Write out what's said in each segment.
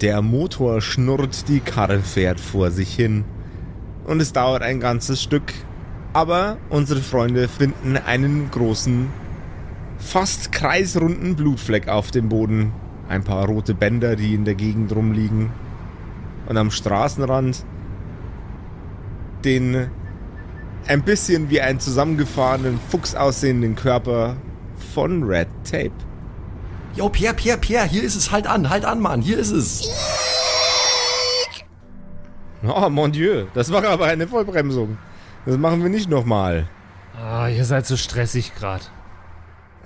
Der Motor schnurrt, die Karre fährt vor sich hin. Und es dauert ein ganzes Stück. Aber unsere Freunde finden einen großen, fast kreisrunden Blutfleck auf dem Boden. Ein paar rote Bänder, die in der Gegend rumliegen. Und am Straßenrand den ein bisschen wie einen zusammengefahrenen Fuchs aussehenden Körper von Red Tape. Yo, Pierre, Pierre, Pierre, hier ist es. Halt an, halt an, Mann. Hier ist es. Oh, mon Dieu. Das war aber eine Vollbremsung. Das machen wir nicht nochmal. Ah, ihr seid so stressig gerade.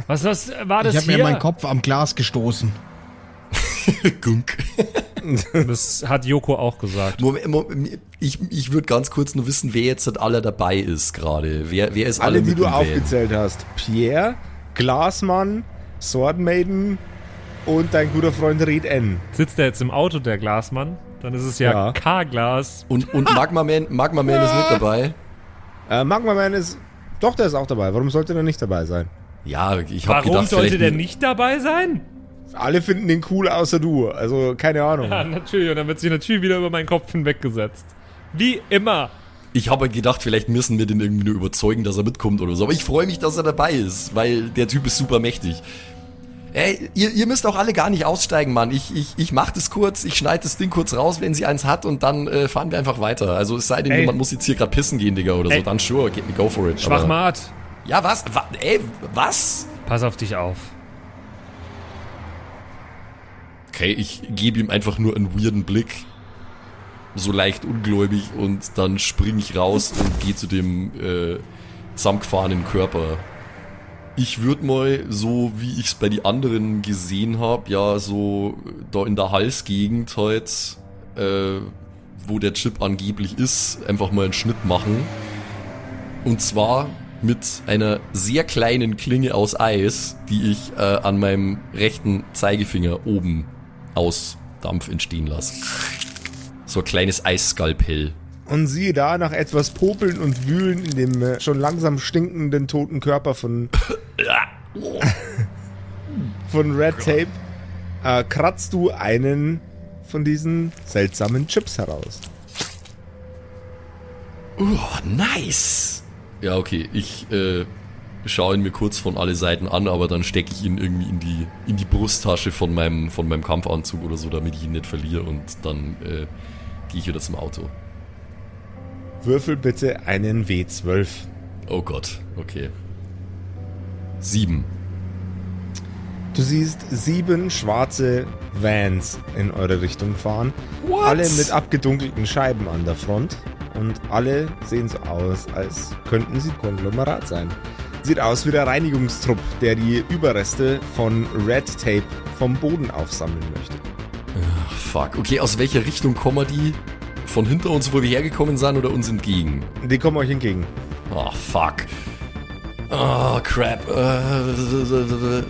Was, was war das Ich habe hier? mir meinen Kopf am Glas gestoßen. Gunk. das hat Joko auch gesagt. Moment, Moment, ich, ich würde ganz kurz nur wissen, wer jetzt halt aller dabei ist gerade. Wer, wer ist alle, Alle, die du aufgezählt hast. Pierre, Glasmann, Swordmaiden und dein guter Freund Red N. Sitzt er jetzt im Auto, der Glasmann? Dann ist es ja, Ja. K-Glas. Und, und Magma Man, Magma Man ist nicht dabei. Äh, Magma Man ist. Doch, der ist auch dabei. Warum sollte der nicht dabei sein? Ja, ich habe Warum gedacht, sollte vielleicht der nicht dabei sein? Alle finden den cool, außer du. Also, keine Ahnung. Ja, natürlich. Und dann wird sich natürlich wieder über meinen Kopf hinweggesetzt. Wie immer. Ich habe gedacht, vielleicht müssen wir den irgendwie nur überzeugen, dass er mitkommt oder so. Aber ich freue mich, dass er dabei ist, weil der Typ ist super mächtig. Ey, ihr, ihr müsst auch alle gar nicht aussteigen, Mann. Ich, ich, ich mach das kurz, ich schneide das Ding kurz raus, wenn sie eins hat und dann äh, fahren wir einfach weiter. Also es sei denn, Ey. jemand muss jetzt hier gerade pissen gehen, Digga, oder Ey. so. Dann sure, get me go for it. Aber- Schwachmat. Ja, was? Wa ey, was? Pass auf dich auf. Okay, ich gebe ihm einfach nur einen weirden Blick. So leicht ungläubig und dann spring ich raus und gehe zu dem äh, zusammengefahrenen Körper. Ich würde mal, so wie ich es bei den anderen gesehen habe, ja, so da in der Halsgegend halt, äh, wo der Chip angeblich ist, einfach mal einen Schnitt machen. Und zwar mit einer sehr kleinen Klinge aus Eis, die ich äh, an meinem rechten Zeigefinger oben aus Dampf entstehen lasse. So ein kleines Eisskalpell. Und siehe da, nach etwas Popeln und Wühlen in dem äh, schon langsam stinkenden toten Körper von, von Red Tape, äh, kratzt du einen von diesen seltsamen Chips heraus. Oh, nice! Ja, okay, ich äh, schaue ihn mir kurz von alle Seiten an, aber dann stecke ich ihn irgendwie in die, in die Brusttasche von meinem, von meinem Kampfanzug oder so, damit ich ihn nicht verliere und dann äh, gehe ich wieder zum Auto. Würfel bitte einen W12. Oh Gott, okay. Sieben. Du siehst sieben schwarze Vans in eure Richtung fahren. What? Alle mit abgedunkelten Scheiben an der Front. Und alle sehen so aus, als könnten sie Konglomerat sein. Sieht aus wie der Reinigungstrupp, der die Überreste von Red Tape vom Boden aufsammeln möchte. Fuck. Okay, aus welcher Richtung kommen die? Von hinter uns, wo wir hergekommen sind, oder uns entgegen? Die kommen euch entgegen. Oh, fuck. Oh, crap. Äh,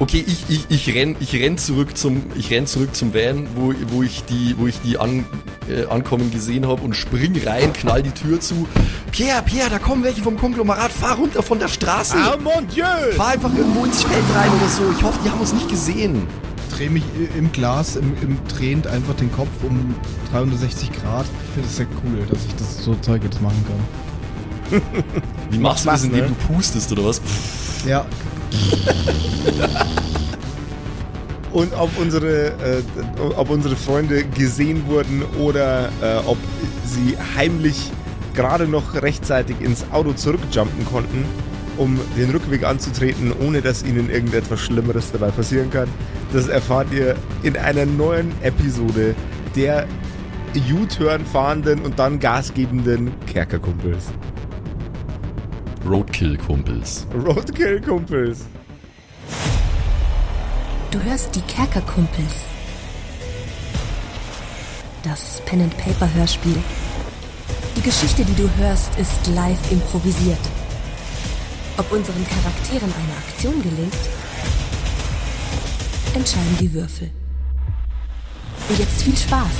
Okay, ich, ich, ich renn, ich renn zurück zum, ich renn zurück zum Van, wo, wo ich die, wo ich die an, äh, ankommen gesehen habe und spring rein, knall die Tür zu. Pierre, Pierre, da kommen welche vom Konglomerat, fahr runter von der Straße. Ah, mon Dieu! Fahr einfach irgendwo ins Feld rein oder so. Ich hoffe, die haben uns nicht gesehen. Dreh mich im Glas, im, im drehend einfach den Kopf um 360 Grad. Ich finde es sehr cool, dass ich das so Zeug jetzt machen kann. Wie machst du das, indem ne? du pustest oder was? Ja, Und ob unsere, äh, ob unsere Freunde gesehen wurden oder äh, ob sie heimlich gerade noch rechtzeitig ins Auto zurückjumpen konnten, um den Rückweg anzutreten, ohne dass ihnen irgendetwas Schlimmeres dabei passieren kann, das erfahrt ihr in einer neuen Episode der U-Turn fahrenden und dann gasgebenden Kerkerkumpels. Roadkill-Kumpels. Roadkill-Kumpels. Du hörst die Kerkerkumpels. Das Pen and Paper Hörspiel. Die Geschichte, die du hörst, ist live improvisiert. Ob unseren Charakteren eine Aktion gelingt, entscheiden die Würfel. Und jetzt viel Spaß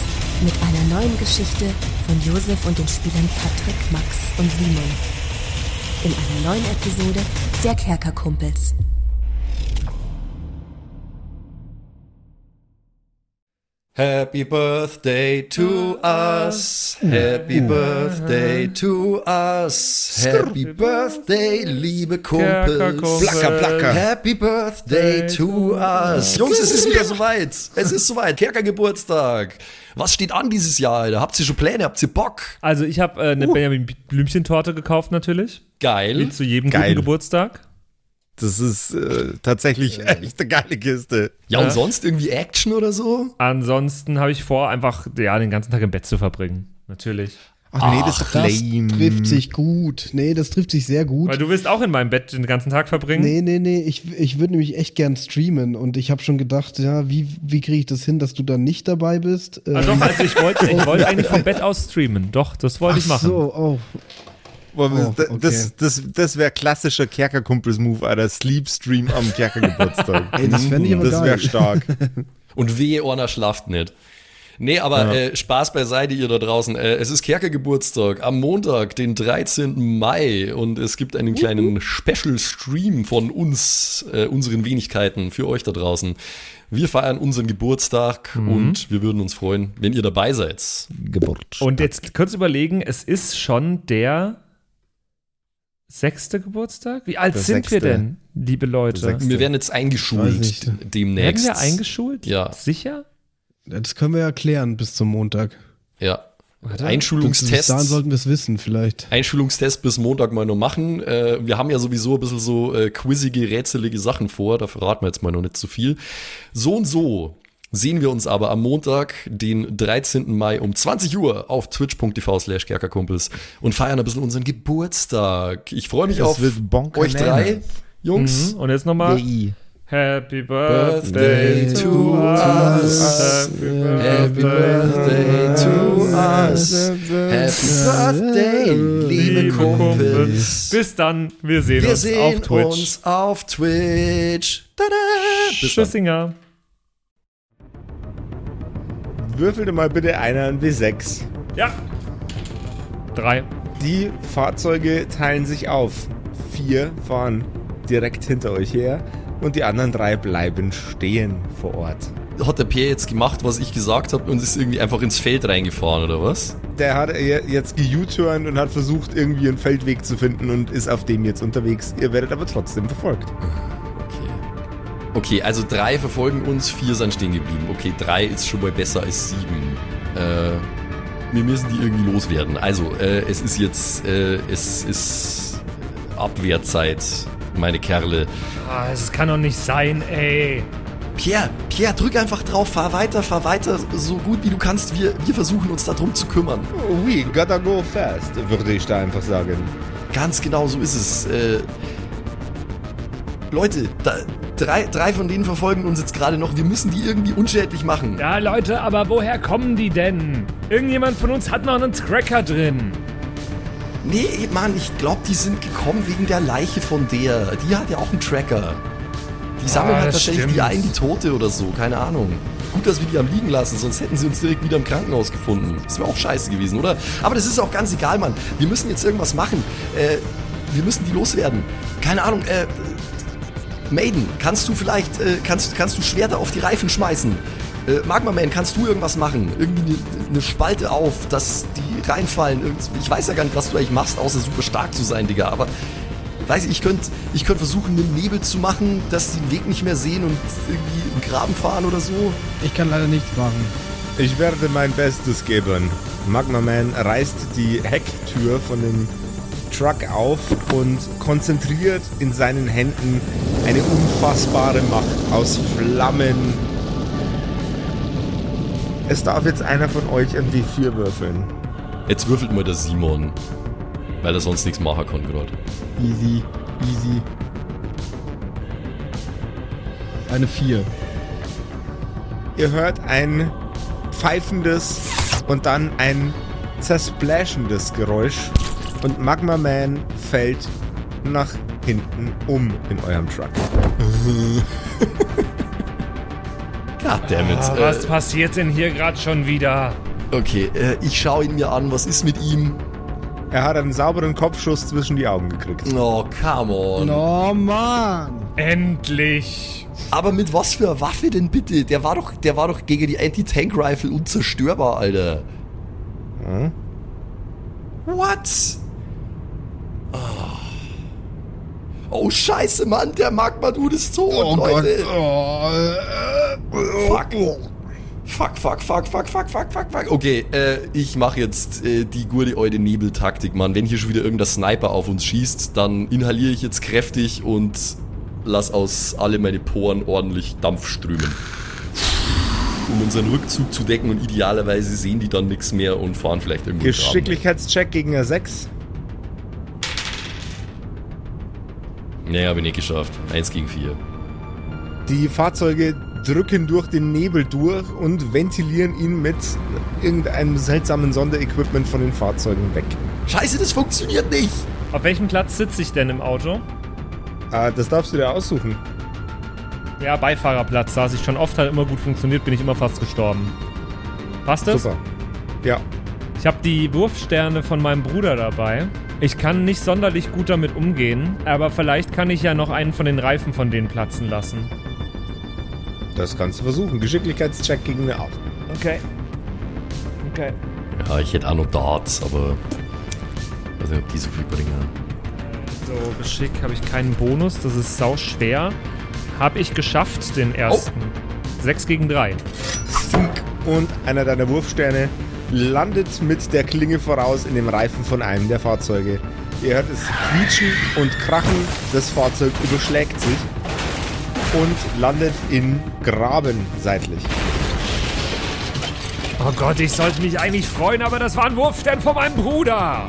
mit einer neuen Geschichte von Josef und den Spielern Patrick, Max und Simon. In einer neuen Episode der Kerkerkumpels. Happy Birthday to us. Happy Birthday to us. Happy Birthday, liebe Kumpels. Placker, placker. Happy Birthday to us. Jungs, es ist wieder soweit. Es ist soweit. Kerkergeburtstag. Was steht an dieses Jahr, Alter? Habt ihr schon Pläne? Habt ihr Bock? Also ich habe äh, eine Benjamin Blümchen-Torte gekauft natürlich. Geil. Wie zu jedem Geil. guten Geburtstag. Das ist äh, tatsächlich echt eine geile Kiste. Ja, und Ja. sonst irgendwie Action oder so? Ansonsten habe ich vor, einfach ja, den ganzen Tag im Bett zu verbringen. Natürlich. Ach nee, das ist doch Das trifft sich gut. Nee, das trifft sich sehr gut. Weil du willst auch in meinem Bett den ganzen Tag verbringen? Nee, nee, nee, ich, ich würde nämlich echt gern streamen und ich habe schon gedacht, ja, wie, wie kriege ich das hin, dass du dann nicht dabei bist? Ah, Ähm, doch, also ich wollte ich wollte eigentlich vom Bett aus streamen. Doch, das wollte ich ach machen. so, oh. Boah, Oh, das okay. das, das, das wäre klassischer Kerkerkumpels-Move, Alter. Sleep-Stream am Kerkergeburtstag. Ey, das fänd ich aber Das wäre stark. Und wehe, Orna schlaft nicht. Nee, aber äh, Spaß beiseite, ihr da draußen. Äh, es ist Kerkergeburtstag am Montag, den 13. Mai. Und es gibt einen kleinen Special-Stream von uns, äh, unseren Wenigkeiten, für euch da draußen. Wir feiern unseren Geburtstag und wir würden uns freuen, wenn ihr dabei seid. Geburt. Und jetzt kurz überlegen, es ist schon der sechste Geburtstag? Wie alt Der sind wir sechste. denn, liebe Leute? Wir werden jetzt eingeschult demnächst. Werden wir eingeschult? Ja. Sicher? Das können wir ja klären bis zum Montag. Ja. Warte. Bis Einschulungstest. dahin sollten wir es wissen, vielleicht. Einschulungstest bis Montag mal noch machen. Äh, wir haben ja sowieso ein bisschen so äh, quizzige, rätselige Sachen vor. Da verraten wir jetzt mal noch nicht zu viel. So und so sehen wir uns aber am Montag, den 13. Mai um 20 Uhr auf twitch.tv slash kerkerkumpels und feiern ein bisschen unseren Geburtstag. Ich freue mich Es auf euch drei, Jungs. Mhm. Und jetzt nochmal. Happy Birthday Birthday to us. us. Happy Happy Birthday to us. Happy Birthday, liebe Liebe Kumpels. Bis dann. Wir sehen Wir uns sehen auf Twitch. uns auf Twitch. Tada! Bis dann. Würfelte mal bitte einer ein W6. Ja. Drei. Die Fahrzeuge teilen sich auf. Vier fahren direkt hinter euch her und die anderen drei bleiben stehen vor Ort. Hat der Pierre jetzt gemacht, was ich gesagt habe und ist irgendwie einfach ins Feld reingefahren, oder was? Der hat je- jetzt ge-turnt und hat versucht, irgendwie einen Feldweg zu finden und ist auf dem jetzt unterwegs. Ihr werdet aber trotzdem verfolgt. Okay. Also drei verfolgen uns, vier sind stehen geblieben. Okay, drei ist schon mal besser als sieben. Äh, wir müssen die irgendwie loswerden. Also, äh, es ist jetzt, äh, es ist Abwehrzeit, meine Kerle. Ah, es kann doch nicht sein, ey. Pierre, Pierre, drück einfach drauf, fahr weiter, fahr weiter, so gut wie du kannst. Wir, wir versuchen uns darum zu kümmern. We gotta go fast, würde ich da einfach sagen. Ganz genau so ist es. Äh, Leute, da, drei, drei von denen verfolgen uns jetzt gerade noch. Wir müssen die irgendwie unschädlich machen. Ja, Leute, aber woher kommen die denn? Irgendjemand von uns hat noch einen Tracker drin. Nee, Mann, ich glaube, die sind gekommen wegen der Leiche von der. Die hat ja auch einen Tracker. Die sammeln Ah, halt wahrscheinlich die stimmt. ein, die Tote oder so, keine Ahnung. Gut, dass wir die am liegen lassen, sonst hätten sie uns direkt wieder im Krankenhaus gefunden. Das wäre auch scheiße gewesen, oder? Aber das ist auch ganz egal, Mann. Wir müssen jetzt irgendwas machen. Äh, wir müssen die loswerden. Keine Ahnung, äh, Maiden, kannst du vielleicht, äh, kannst, kannst du Schwerter auf die Reifen schmeißen? Äh, Magma Man, kannst du irgendwas machen? Irgendwie eine, eine Spalte auf, dass die reinfallen. Ich weiß ja gar nicht, was du eigentlich machst, außer super stark zu sein, Digga. Aber weiß ich, ich könnte ich könnt versuchen, einen Nebel zu machen, dass sie den Weg nicht mehr sehen und irgendwie im Graben fahren oder so. Ich kann leider nichts machen. Ich werde mein Bestes geben. Magma Man reißt die Hecktür von dem Truck auf und konzentriert in seinen Händen eine unfassbare Macht aus Flammen. Es darf jetzt einer von euch ein W4 würfeln. Jetzt würfelt mal der Simon, weil er sonst nichts machen kann gerade. Easy, easy. Eine 4. Ihr hört ein pfeifendes und dann ein zersplashendes Geräusch und Magma Man fällt nach hinten um in eurem Truck. Goddammit. Ah, was passiert denn hier gerade schon wieder? äh, okay, äh, ich schaue ihn mir an. Was ist mit ihm? Er hat einen sauberen Kopfschuss zwischen die Augen gekriegt. Oh, come on. Oh Mann! Endlich! Aber mit was für einer Waffe denn bitte? Der war doch, der war doch gegen die Anti-Tank-Rifle unzerstörbar, Alter. Hm? What? Oh. Oh, scheiße, Mann, der Magma-Dude ist tot, Oh. Leute. Oh, äh, Fuck. Fuck, fuck, fuck, fuck, fuck, fuck, fuck, fuck. Okay, äh, ich mache jetzt äh, die gute alte Nebeltaktik, Mann. Wenn hier schon wieder irgendein Sniper auf uns schießt, dann inhaliere ich jetzt kräftig und lass aus alle meine Poren ordentlich Dampf strömen. Um unseren Rückzug zu decken und idealerweise sehen die dann nichts mehr und fahren vielleicht irgendwo. Geschicklichkeitscheck gegen eine 6. Nee, hab ich nicht geschafft. Eins gegen vier. Die Fahrzeuge drücken durch den Nebel durch und ventilieren ihn mit irgendeinem seltsamen Sonderequipment von den Fahrzeugen weg. Scheiße, das funktioniert nicht! Auf welchem Platz sitze ich denn im Auto? Äh, das darfst du dir aussuchen. Ja, Beifahrerplatz saß ich schon oft, hat immer gut funktioniert, bin ich immer fast gestorben. Passt das? Super. Ja. Ich habe die Wurfsterne von meinem Bruder dabei. Ich kann nicht sonderlich gut damit umgehen, aber vielleicht kann ich ja noch einen von den Reifen von denen platzen lassen. Das kannst du versuchen. Geschicklichkeitscheck gegen eine 8. Okay. Okay. Ja, ich hätte auch noch Darts, aber. weiß nicht, ob die so viel bringen. So, Geschick habe ich keinen Bonus, das ist sau schwer. Habe ich geschafft, den ersten. 6 gegen 3. Und einer deiner Wurfsterne landet mit der Klinge voraus in dem Reifen von einem der Fahrzeuge. Ihr hört es quietschen und krachen. Das Fahrzeug überschlägt sich und landet in Graben seitlich. Oh Gott, ich sollte mich eigentlich freuen, aber das war ein Wurfstern von meinem Bruder.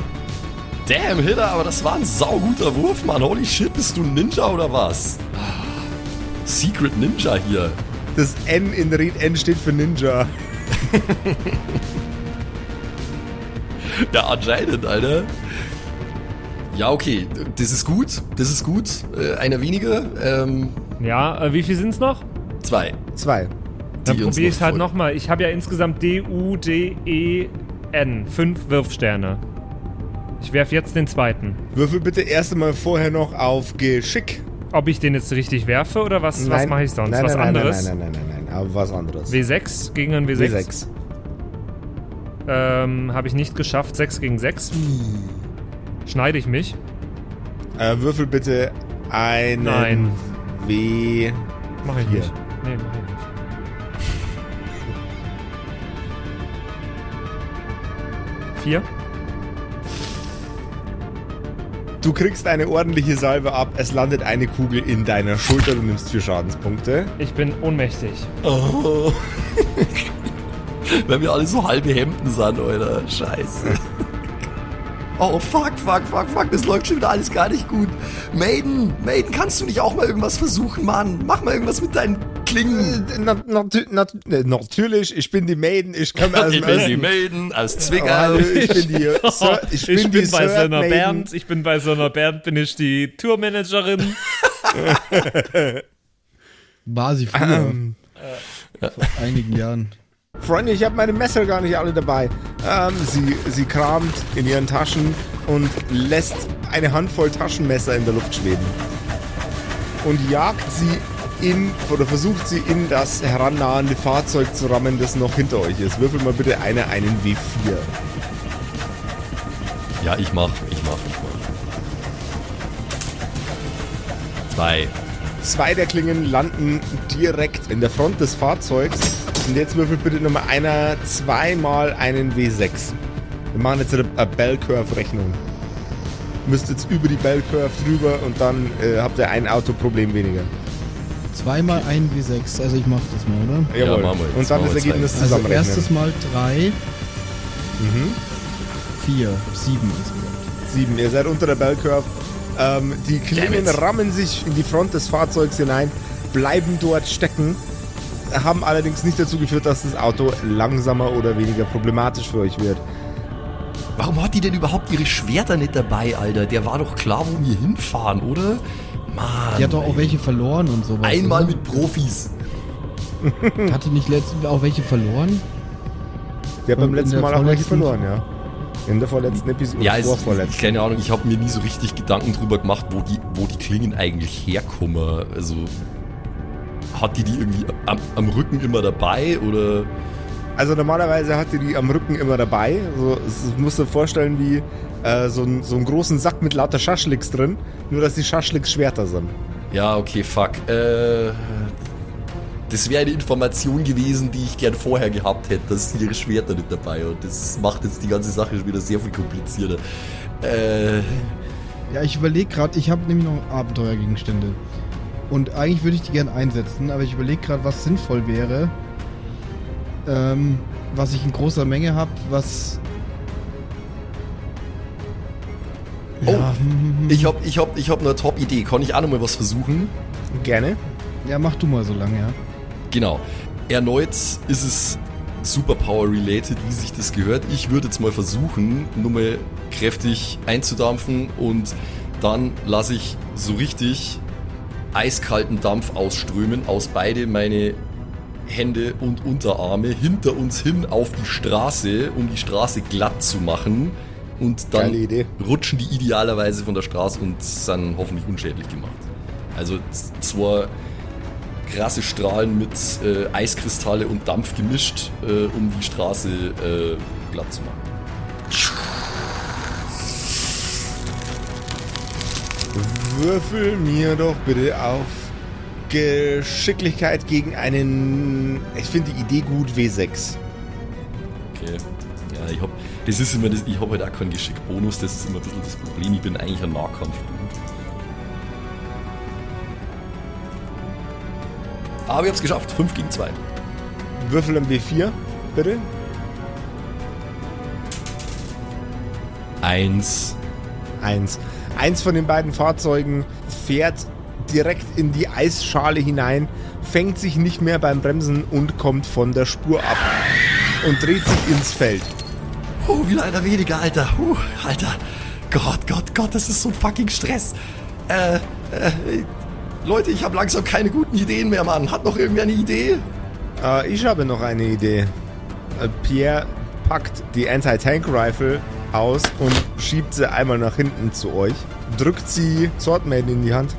Damn, Hitter, aber das war ein sauguter Wurf, Mann. Holy shit, bist du ein Ninja oder was? Secret Ninja hier. Das N in Red N steht für Ninja. Ja, anscheinend, Alter. Ja, okay, das ist gut. Das ist gut. Äh, einer weniger. Ähm, Ja, äh, wie viel sind's noch? zwei. Zwei. Dann probiere ich noch halt nochmal. Ich habe ja insgesamt D, U, D, E, N. Fünf Wurfsterne. Ich werfe jetzt den zweiten. Würfel bitte erst einmal vorher noch auf Geschick. Ob ich den jetzt richtig werfe oder was, was mache ich sonst? Nein, was nein, anderes? Nein, nein, nein, nein, nein, nein, aber was anderes. W6 gegen ein W6. W6. Ähm, habe ich nicht geschafft. 6 gegen 6. Schneide ich mich? Äh, würfel bitte einen Nein. W. Mache ich Vier. nicht. Nee, mache ich nicht. Vier? Du kriegst eine ordentliche Salve ab. Es landet eine Kugel in deiner Schulter. Du nimmst vier Schadenspunkte. Ich bin ohnmächtig. Oh. Weil wir alle so halbe Hemden sind, Alter. Scheiße. Oh, fuck, fuck, fuck, fuck. Das läuft schon wieder alles gar nicht gut. Maiden, Maiden, kannst du nicht auch mal irgendwas versuchen, Mann? Mach mal irgendwas mit deinen Klingen. Na, natü- nat- ne, natürlich, ich bin die Maiden. Ich komme aus Ich bin die. Maiden aus Zwickau. Hallo, ich bin die Sir, ich bin, die bei Sir so einer Maiden. Band. Ich bin bei so einer Band, bin ich die Tourmanagerin. War sie früher, Ähm, vor einigen Jahren. Freunde, ich habe meine Messer gar nicht alle dabei. Ähm, sie, sie kramt in ihren Taschen und lässt eine Handvoll Taschenmesser in der Luft schweben. Und jagt sie in, oder versucht sie in das herannahende Fahrzeug zu rammen, das noch hinter euch ist. Würfel mal bitte einer einen W4. Ja, ich mach, ich mach, ich mach. Zwei. Zwei der Klingen landen direkt in der Front des Fahrzeugs. Und jetzt würfelt bitte nochmal einer zweimal einen W6. Wir machen jetzt eine, eine Bell Curve Rechnung. Müsst jetzt über die Bell Curve drüber und dann äh, habt ihr ein Autoproblem weniger. Zweimal ein W6, also ich mach das mal, oder? Ja, machen wir jetzt. Und dann das Ergebnis zwei. Also zusammenrechnen. erstes Mal drei, Mhm. vier, sieben insgesamt. Sieben. Ihr seid unter der Bell Curve. Ähm, die Klingen it. rammen sich in die Front des Fahrzeugs hinein, bleiben dort stecken, haben allerdings nicht dazu geführt, dass das Auto langsamer oder weniger problematisch für euch wird. Warum hat die denn überhaupt ihre Schwerter nicht dabei, Alter? Der war doch klar, wo wir hinfahren, oder? Mann. Die hat doch auch ey. welche verloren und sowas. Einmal oder? mit Profis. Hat die nicht letztens auch welche verloren? Haben beim letzten Mal auch welche vorletzten- verloren, ja. In der vorletzten Episode. Ja, es, vorvorletzten. keine Ahnung, ich habe mir nie so richtig Gedanken drüber gemacht, wo die, wo die Klingen eigentlich herkommen. Also hat die die irgendwie am, am Rücken immer dabei oder Also normalerweise hat ihr die am Rücken immer dabei. So, es musst du dir vorstellen wie äh, so, ein, so einen großen Sack mit lauter Schaschlicks drin, nur dass die Schaschlicks Schwerter sind. Ja, okay, fuck. Äh, das wäre eine Information gewesen, die ich gern vorher gehabt hätte, dass ihre Schwerter nicht dabei und das macht jetzt die ganze Sache schon wieder sehr viel komplizierter. Äh, Ja, ich überlege gerade, ich habe nämlich noch Abenteuergegenstände. Und eigentlich würde ich die gerne einsetzen, aber ich überlege gerade, was sinnvoll wäre. Ähm, was ich in großer Menge habe, was. Oh, Ja, ich hab, ich hab, ich hab eine Top-Idee. Kann ich auch noch mal was versuchen? Gerne. ja, mach du mal so lange, ja. Genau. Erneut ist es Superpower-related, wie sich das gehört. Ich würde jetzt mal versuchen, nur mal kräftig einzudampfen und dann lasse ich so richtig eiskalten Dampf ausströmen aus beide meine Hände und Unterarme hinter uns hin auf die Straße, um die Straße glatt zu machen. Und dann rutschen die idealerweise von der Straße und sind hoffentlich unschädlich gemacht. Also z- zwei krasse Strahlen mit äh, Eiskristalle und Dampf gemischt, äh, um die Straße äh, glatt zu machen. Würfel mir doch bitte auf Geschicklichkeit gegen einen. Ich finde die Idee gut, W6. Okay. Ja, ich hab, das ist immer das, ich habe halt auch keinen Geschick-Bonus, das ist immer ein bisschen das Problem. Ich bin eigentlich ein Nahkampf. Aber ich hab's geschafft, 5 gegen 2. Würfel im W4, bitte. Eins. Eins. Eins von den beiden Fahrzeugen fährt direkt in die Eisschale hinein, fängt sich nicht mehr beim Bremsen und kommt von der Spur ab und dreht sich ins Feld. Oh, wieder einer weniger, Alter. Huh, Alter. Gott, Gott, Gott, das ist so ein fucking Stress. Äh, äh, Leute, ich habe langsam keine guten Ideen mehr, Mann. Hat noch irgendwer eine Idee? Äh, ich habe noch eine Idee. Äh, Pierre packt die Anti-Tank-Rifle aus und schiebt sie einmal nach hinten zu euch. Drückt sie Swordmaiden in die Hand.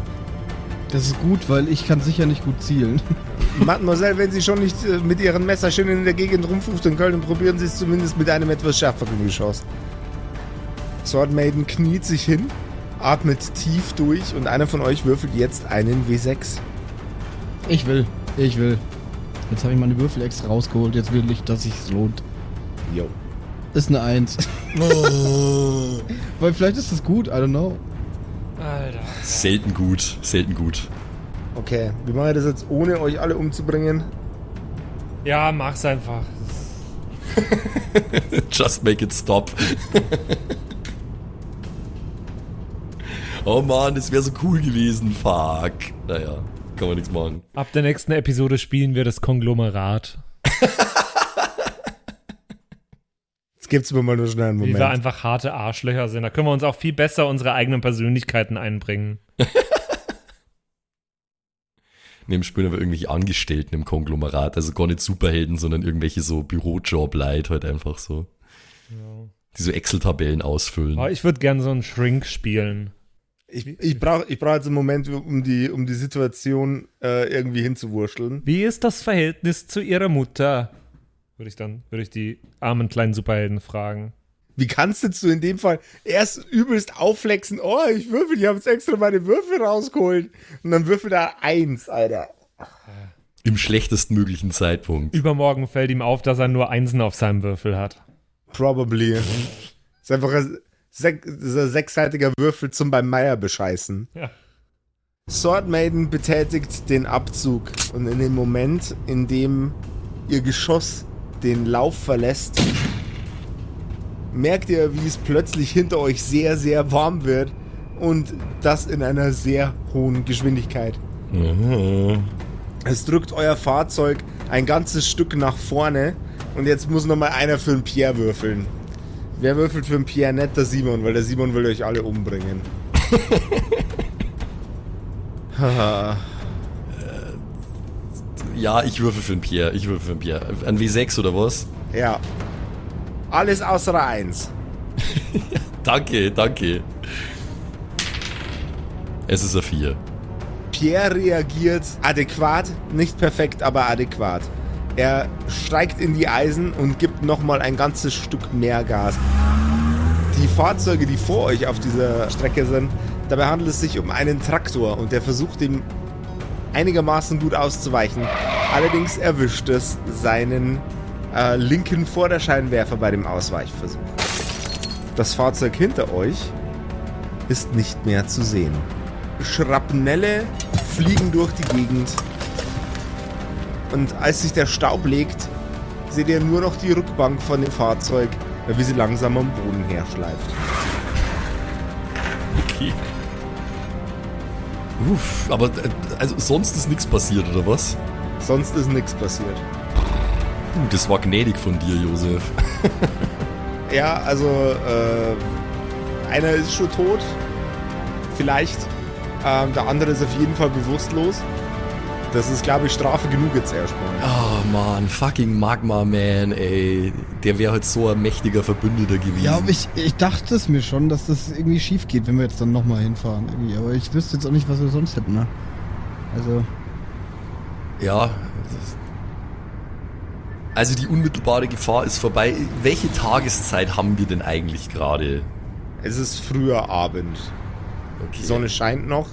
Das ist gut, weil ich kann sicher nicht gut zielen. Mademoiselle, wenn Sie schon nicht äh, mit Ihren Messerchen in der Gegend rumfuchteln können, probieren Sie es zumindest mit einem etwas schärferen Geschoss. Swordmaiden kniet sich hin, atmet tief durch und einer von euch würfelt jetzt einen W6. Ich will, ich will. Jetzt habe ich meine Würfel extra rausgeholt, jetzt will ich, dass sich's lohnt. Jo. Ist eine Eins. weil vielleicht ist das gut, I don't know. Alter. Selten gut, selten gut. Okay, wie mache ich das jetzt, ohne euch alle umzubringen? Ja, mach's einfach. Just make it stop. oh man, das wäre so cool gewesen. Fuck. Naja, kann man nichts machen. Ab der nächsten Episode spielen wir das Konglomerat. Jetzt gibt's mir mal nur schnell einen Wie wir Moment. einfach harte Arschlöcher sind. Da können wir uns auch viel besser unsere eigenen Persönlichkeiten einbringen. Neben spielen aber irgendwelche Angestellten im Konglomerat, also gar nicht Superhelden, sondern irgendwelche so Bürojob-Leute halt einfach so. Die so Excel-Tabellen ausfüllen. Aber ich würde gern so einen Shrink spielen. Ich, ich brauche ich brauch jetzt einen Moment, um die, um die Situation äh, irgendwie hinzuwurschteln. Wie ist das Verhältnis zu ihrer Mutter? Würde ich dann, würde ich die armen kleinen Superhelden fragen. Wie kannst du in dem Fall erst übelst aufflexen, oh, ich würfel, ich habe jetzt extra meine Würfel rausgeholt. Und dann würfel da eins, Alter. Im schlechtesten möglichen Zeitpunkt. Übermorgen fällt ihm auf, dass er nur Einsen auf seinem Würfel hat. Probably. ist einfach ein, sech, das ist ein sechsseitiger Würfel zum beim Meier bescheißen. Ja. Sword Maiden betätigt den Abzug und in dem Moment, in dem ihr Geschoss den Lauf verlässt, merkt ihr, wie es plötzlich hinter euch sehr, sehr warm wird und das in einer sehr hohen Geschwindigkeit. Mhm. Es drückt euer Fahrzeug ein ganzes Stück nach vorne und jetzt muss noch mal einer für den Pierre würfeln. Wer würfelt für den Pierre? Nicht der Simon, weil der Simon will euch alle umbringen. Haha. Ja, ich würfel für den Pierre. Ich würfel für den Pierre. Ein W6 oder was? ja. Alles außer der 1. danke, danke. Es ist ein 4. Pierre reagiert adäquat, nicht perfekt, aber adäquat. Er steigt in die Eisen und gibt nochmal ein ganzes Stück mehr Gas. Die Fahrzeuge, die vor euch auf dieser Strecke sind, dabei handelt es sich um einen Traktor und der versucht ihm einigermaßen gut auszuweichen. Allerdings erwischt es seinen äh, linken Vorderscheinwerfer bei dem Ausweichversuch. Das Fahrzeug hinter euch ist nicht mehr zu sehen. Schrapnelle fliegen durch die Gegend. Und als sich der Staub legt, seht ihr nur noch die Rückbank von dem Fahrzeug, wie sie langsam am Boden herschleift. Okay. Uff, aber äh, also sonst ist nichts passiert, oder was? Sonst ist nichts passiert. Puh, das war gnädig von dir, Josef. Ja, also äh, einer ist schon tot. Vielleicht. Ähm, der andere ist auf jeden Fall bewusstlos. Das ist, glaube ich, Strafe genug jetzt erstmal. Oh man, fucking Magma Man, ey. Der wäre halt so ein mächtiger Verbündeter gewesen. Ja, aber ich, ich dachte es mir schon, dass das irgendwie schief geht, wenn wir jetzt dann nochmal hinfahren. Irgendwie. Aber ich wüsste jetzt auch nicht, was wir sonst hätten, ne? Also, Ja. Also die unmittelbare Gefahr ist vorbei. Welche Tageszeit haben wir denn eigentlich gerade? Es ist früher Abend. Okay. Die Sonne scheint noch.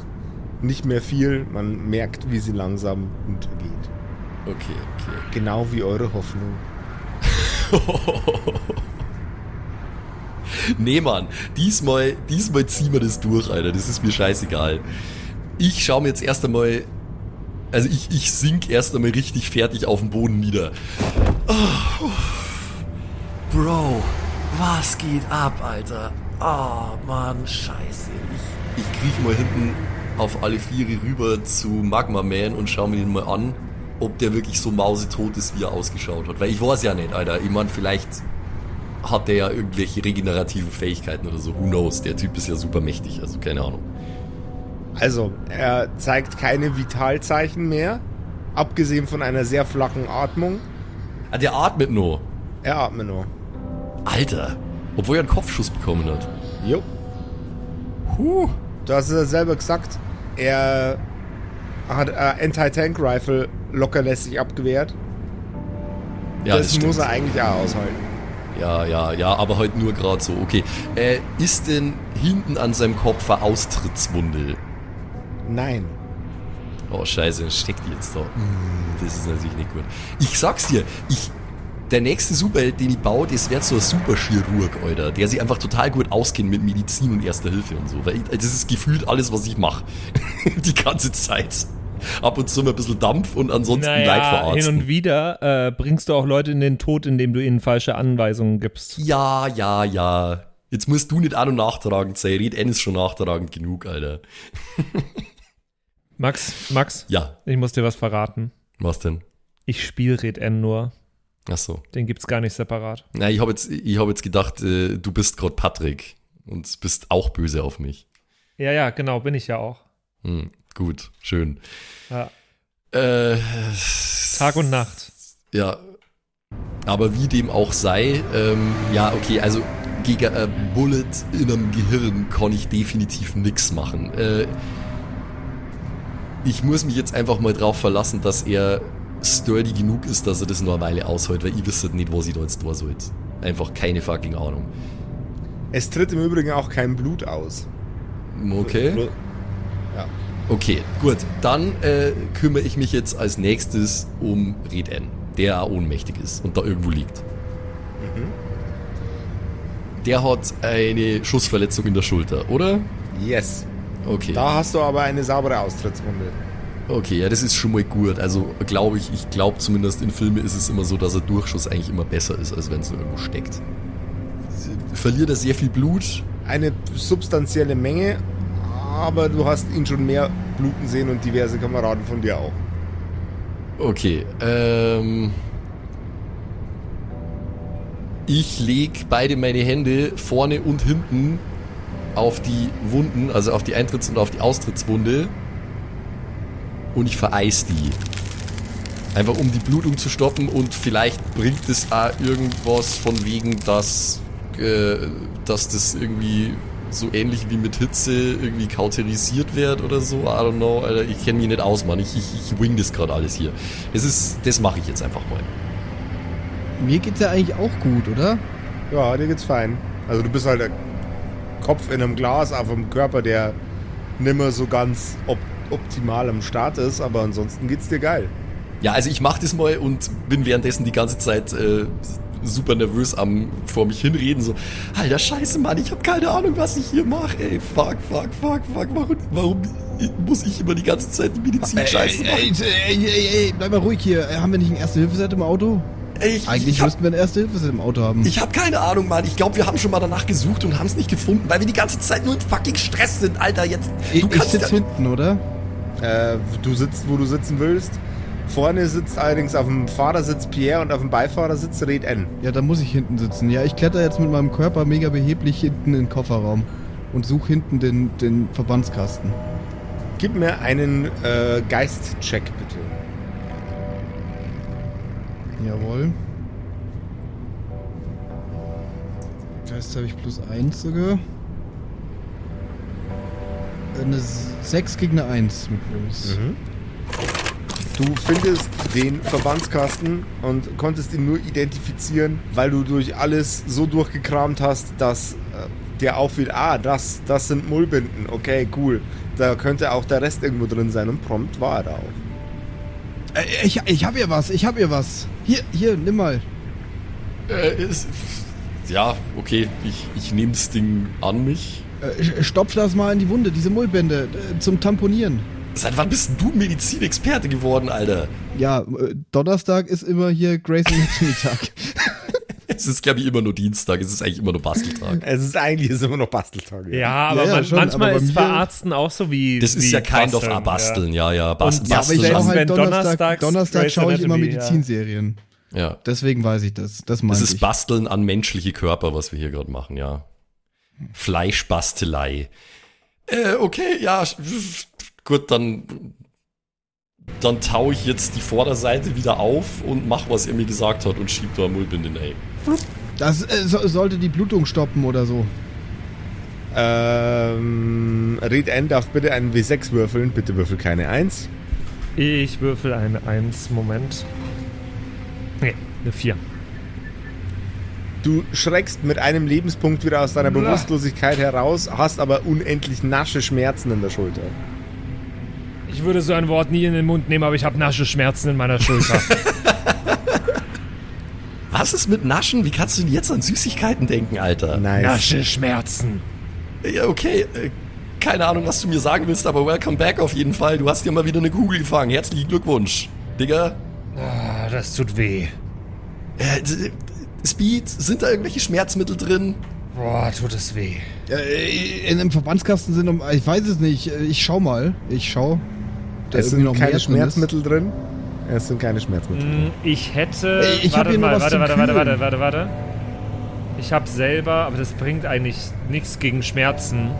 Nicht mehr viel. Man merkt, wie sie langsam untergeht. Okay, okay. Genau wie eure Hoffnung. Nee, Mann. Diesmal, diesmal ziehen wir das durch, Alter. Das ist mir scheißegal. Ich schaue mir jetzt erst einmal. Also ich, ich sink erst einmal richtig fertig auf den Boden nieder. Oh, Bro, was geht ab, Alter? Oh, Mann, scheiße. Ich, ich kriech mal hinten auf alle Viere rüber zu Magma Man und schau mir den mal an, ob der wirklich so mausetot ist, wie er ausgeschaut hat. Weil ich weiß ja nicht, Alter. Ich mein, vielleicht hat der ja irgendwelche regenerativen Fähigkeiten oder so. Who knows? Der Typ ist ja super mächtig, also keine Ahnung. Also, er zeigt keine Vitalzeichen mehr. Abgesehen von einer sehr flachen Atmung. Ah, der atmet nur. Er atmet nur. Alter. Obwohl er einen Kopfschuss bekommen hat. Jo. Huh. Du hast es ja selber gesagt. Er hat äh, Anti-Tank-Rifle lockerlässig abgewehrt. Ja, das, stimmt. muss er eigentlich auch aushalten. Ja, ja, ja, aber halt nur gerade so. Okay. Äh, ist denn hinten an seinem Kopf eine Austrittswunde? Nein. Oh, scheiße, steckt die jetzt da. Mm, Das ist natürlich nicht gut. Ich sag's dir, ich, der nächste Superheld, den ich baue, das wird so ein Superchirurg, Alter, der sich einfach total gut auskennt mit Medizin und Erster Hilfe und so. Weil ich, das ist gefühlt alles, was ich mache. Die ganze Zeit. Ab und zu mal ein bisschen Dampf und ansonsten Leid Naja, hin verarzten. und wieder äh, bringst du auch Leute in den Tod, indem du ihnen falsche Anweisungen gibst. Ja, ja, ja. Jetzt musst du nicht an- und nachtragend sein. Red N ist schon nachtragend genug, Alter. Max, Max, Ja, ich muss dir was verraten. was denn? Ich spiele Red N nur. Ach so. Den gibt's gar nicht separat. Na, ich habe jetzt, ich hab jetzt gedacht, äh, du bist gerade Patrick und bist auch böse auf mich. Ja, ja, genau, bin ich ja auch. Hm, gut, schön. Ja. Äh, Tag und Nacht. Ja. Aber wie dem auch sei, ähm, ja, okay, also gegen ein Bullet in einem Gehirn kann ich definitiv nix machen. Äh, ich muss mich jetzt einfach mal drauf verlassen, dass er sturdy genug ist, dass er das nur eine Weile aushält, weil ich wüsste nicht, was ich da jetzt tun soll. Einfach keine fucking Ahnung. Es tritt im Übrigen auch kein Blut aus. Okay. Ja. Okay, gut. Dann äh, kümmere ich mich jetzt als nächstes um Red N, der auch ohnmächtig ist und da irgendwo liegt. Der hat eine Schussverletzung in der Schulter, oder? Yes. Okay. Da hast du aber eine saubere Austrittswunde. Okay, ja, das ist schon mal gut. Also glaube ich, ich glaube zumindest in Filmen ist es immer so, dass ein Durchschuss eigentlich immer besser ist, als wenn es irgendwo steckt. Verliert er sehr viel Blut? Eine substanzielle Menge, aber du hast ihn schon mehr bluten sehen und diverse Kameraden von dir auch. Okay, ähm. Ich leg beide meine Hände vorne und hinten auf die Wunden, also auf die Eintritts- und auf die Austrittswunde. Und ich vereis die. Einfach um die Blutung zu stoppen und vielleicht bringt es auch irgendwas von wegen, dass äh, dass das irgendwie so ähnlich wie mit Hitze irgendwie kauterisiert wird oder so. I don't know, Alter. Ich kenne mich nicht aus, Mann. Ich, ich, ich wing das gerade alles hier. Das ist, das mache ich jetzt einfach mal. Mir geht's ja eigentlich auch gut, oder? Ja, dir geht's fein. Also du bist halt der Kopf in einem Glas auf dem Körper, der nimmer so ganz op optimal am Start ist, aber ansonsten geht's dir geil. Ja, also ich mache das mal und bin währenddessen die ganze Zeit äh, super nervös am vor mich hinreden, so, alter Scheiße, Mann, ich habe keine Ahnung, was ich hier mache, ey, fuck, fuck, fuck, fuck, warum, warum muss ich immer die ganze Zeit die Medizin-Scheiße ey, machen? ey, ey, ey, ey, bleib mal ruhig hier. Haben wir nicht ein Erste-Hilfe-Set im Auto? Ich, Eigentlich ich hab, müssten wir ein Erste-Hilfe-Set im Auto haben. ich hab keine Ahnung, Mann. Ich glaube, wir haben schon mal danach gesucht und haben es nicht gefunden, weil wir die ganze Zeit nur in fucking Stress sind, Alter. Jetzt, ich, du ich kannst sitz ja, hinten, oder? Äh, du sitzt, wo du sitzen willst. Vorne sitzt allerdings auf dem Fahrersitz Pierre und auf dem Beifahrersitz Red N. Ja, da muss ich hinten sitzen. Ja, ich kletter jetzt mit meinem Körper mega beheblich hinten in den Kofferraum und suche hinten den, den Verbandskasten. Gib mir einen äh, Geist-Check, bitte. Jawohl. Geist habe ich plus 1 sogar. Eine 6 gegen eine 1 mit Bonus. Du findest den Verbandskasten und konntest ihn nur identifizieren, weil du durch alles so durchgekramt hast, dass äh, dir auffiel, ah, das, das sind Mullbinden. Okay, cool. Da könnte auch der Rest irgendwo drin sein und prompt war er da auch. Äh, ich, ich hab hier was, ich hab hier was. Hier, hier, nimm mal. äh, ist, ja, okay, ich, ich nehme das Ding an mich. Äh, stopf das mal in die Wunde, diese Mullbände, äh, zum Tamponieren. Seit wann bist du Medizinexperte geworden, Alter? Ja, äh, Donnerstag ist immer hier Grace Anatomy Tag. Es ist, glaube ich, immer nur Dienstag. Es ist eigentlich immer nur Basteltag. Es ist eigentlich ist immer noch Basteltag. Ja, aber Ja, ja, man, schon, manchmal aber bei ist Verarzten auch so wie. Das ist wie ja kind of Basteln, a Basteln, ja, ja. Bas Und- Ja, aber ich Basteln. halt Donnerstag, Donnerstags Donnerstag schaue ich immer ja. Medizinserien. Ja. Deswegen weiß ich das. Das Das ist ich. Basteln an menschliche Körper, was wir hier gerade machen, ja. Fleischbastelei. Äh, okay, ja, gut, dann, dann tau ich jetzt die Vorderseite wieder auf und mach, was er mir gesagt hat und schieb da Mullbinde rein. Das äh, so, sollte die Blutung stoppen oder so. Ähm, Red N darf bitte einen W6 würfeln. Bitte würfel keine 1. Ich würfel eine 1. Moment. Nee, eine 4. Du schreckst mit einem Lebenspunkt wieder aus deiner. Bewusstlosigkeit heraus, hast aber unendlich nasche Schmerzen in der Schulter. Ich würde so ein Wort nie in den Mund nehmen, aber ich habe nasche Schmerzen in meiner Schulter. Was ist mit Naschen? Wie kannst du denn jetzt an Süßigkeiten denken, Alter? Nice. nasche Schmerzen. Ja, okay. Äh, keine Ahnung, was du mir sagen willst, aber welcome back auf jeden Fall. Du hast dir mal wieder eine Kugel gefangen. Herzlichen Glückwunsch. Digga. Ah, das tut weh. Äh, d- Speed, sind da irgendwelche Schmerzmittel drin? Boah, tut es weh. Äh, in einem Verbandskasten sind um, ich weiß es nicht. Ich schau mal. Ich schau. Da Es irgendwie sind noch keine mehr drin ist. Schmerzmittel drin. Es sind keine Schmerzmittel. Hm, Ich hätte. Ich warte hier noch mal, was warte, zum warte, warte, warte, warte, warte. Ich habe selber, aber das bringt eigentlich nichts gegen Schmerzen.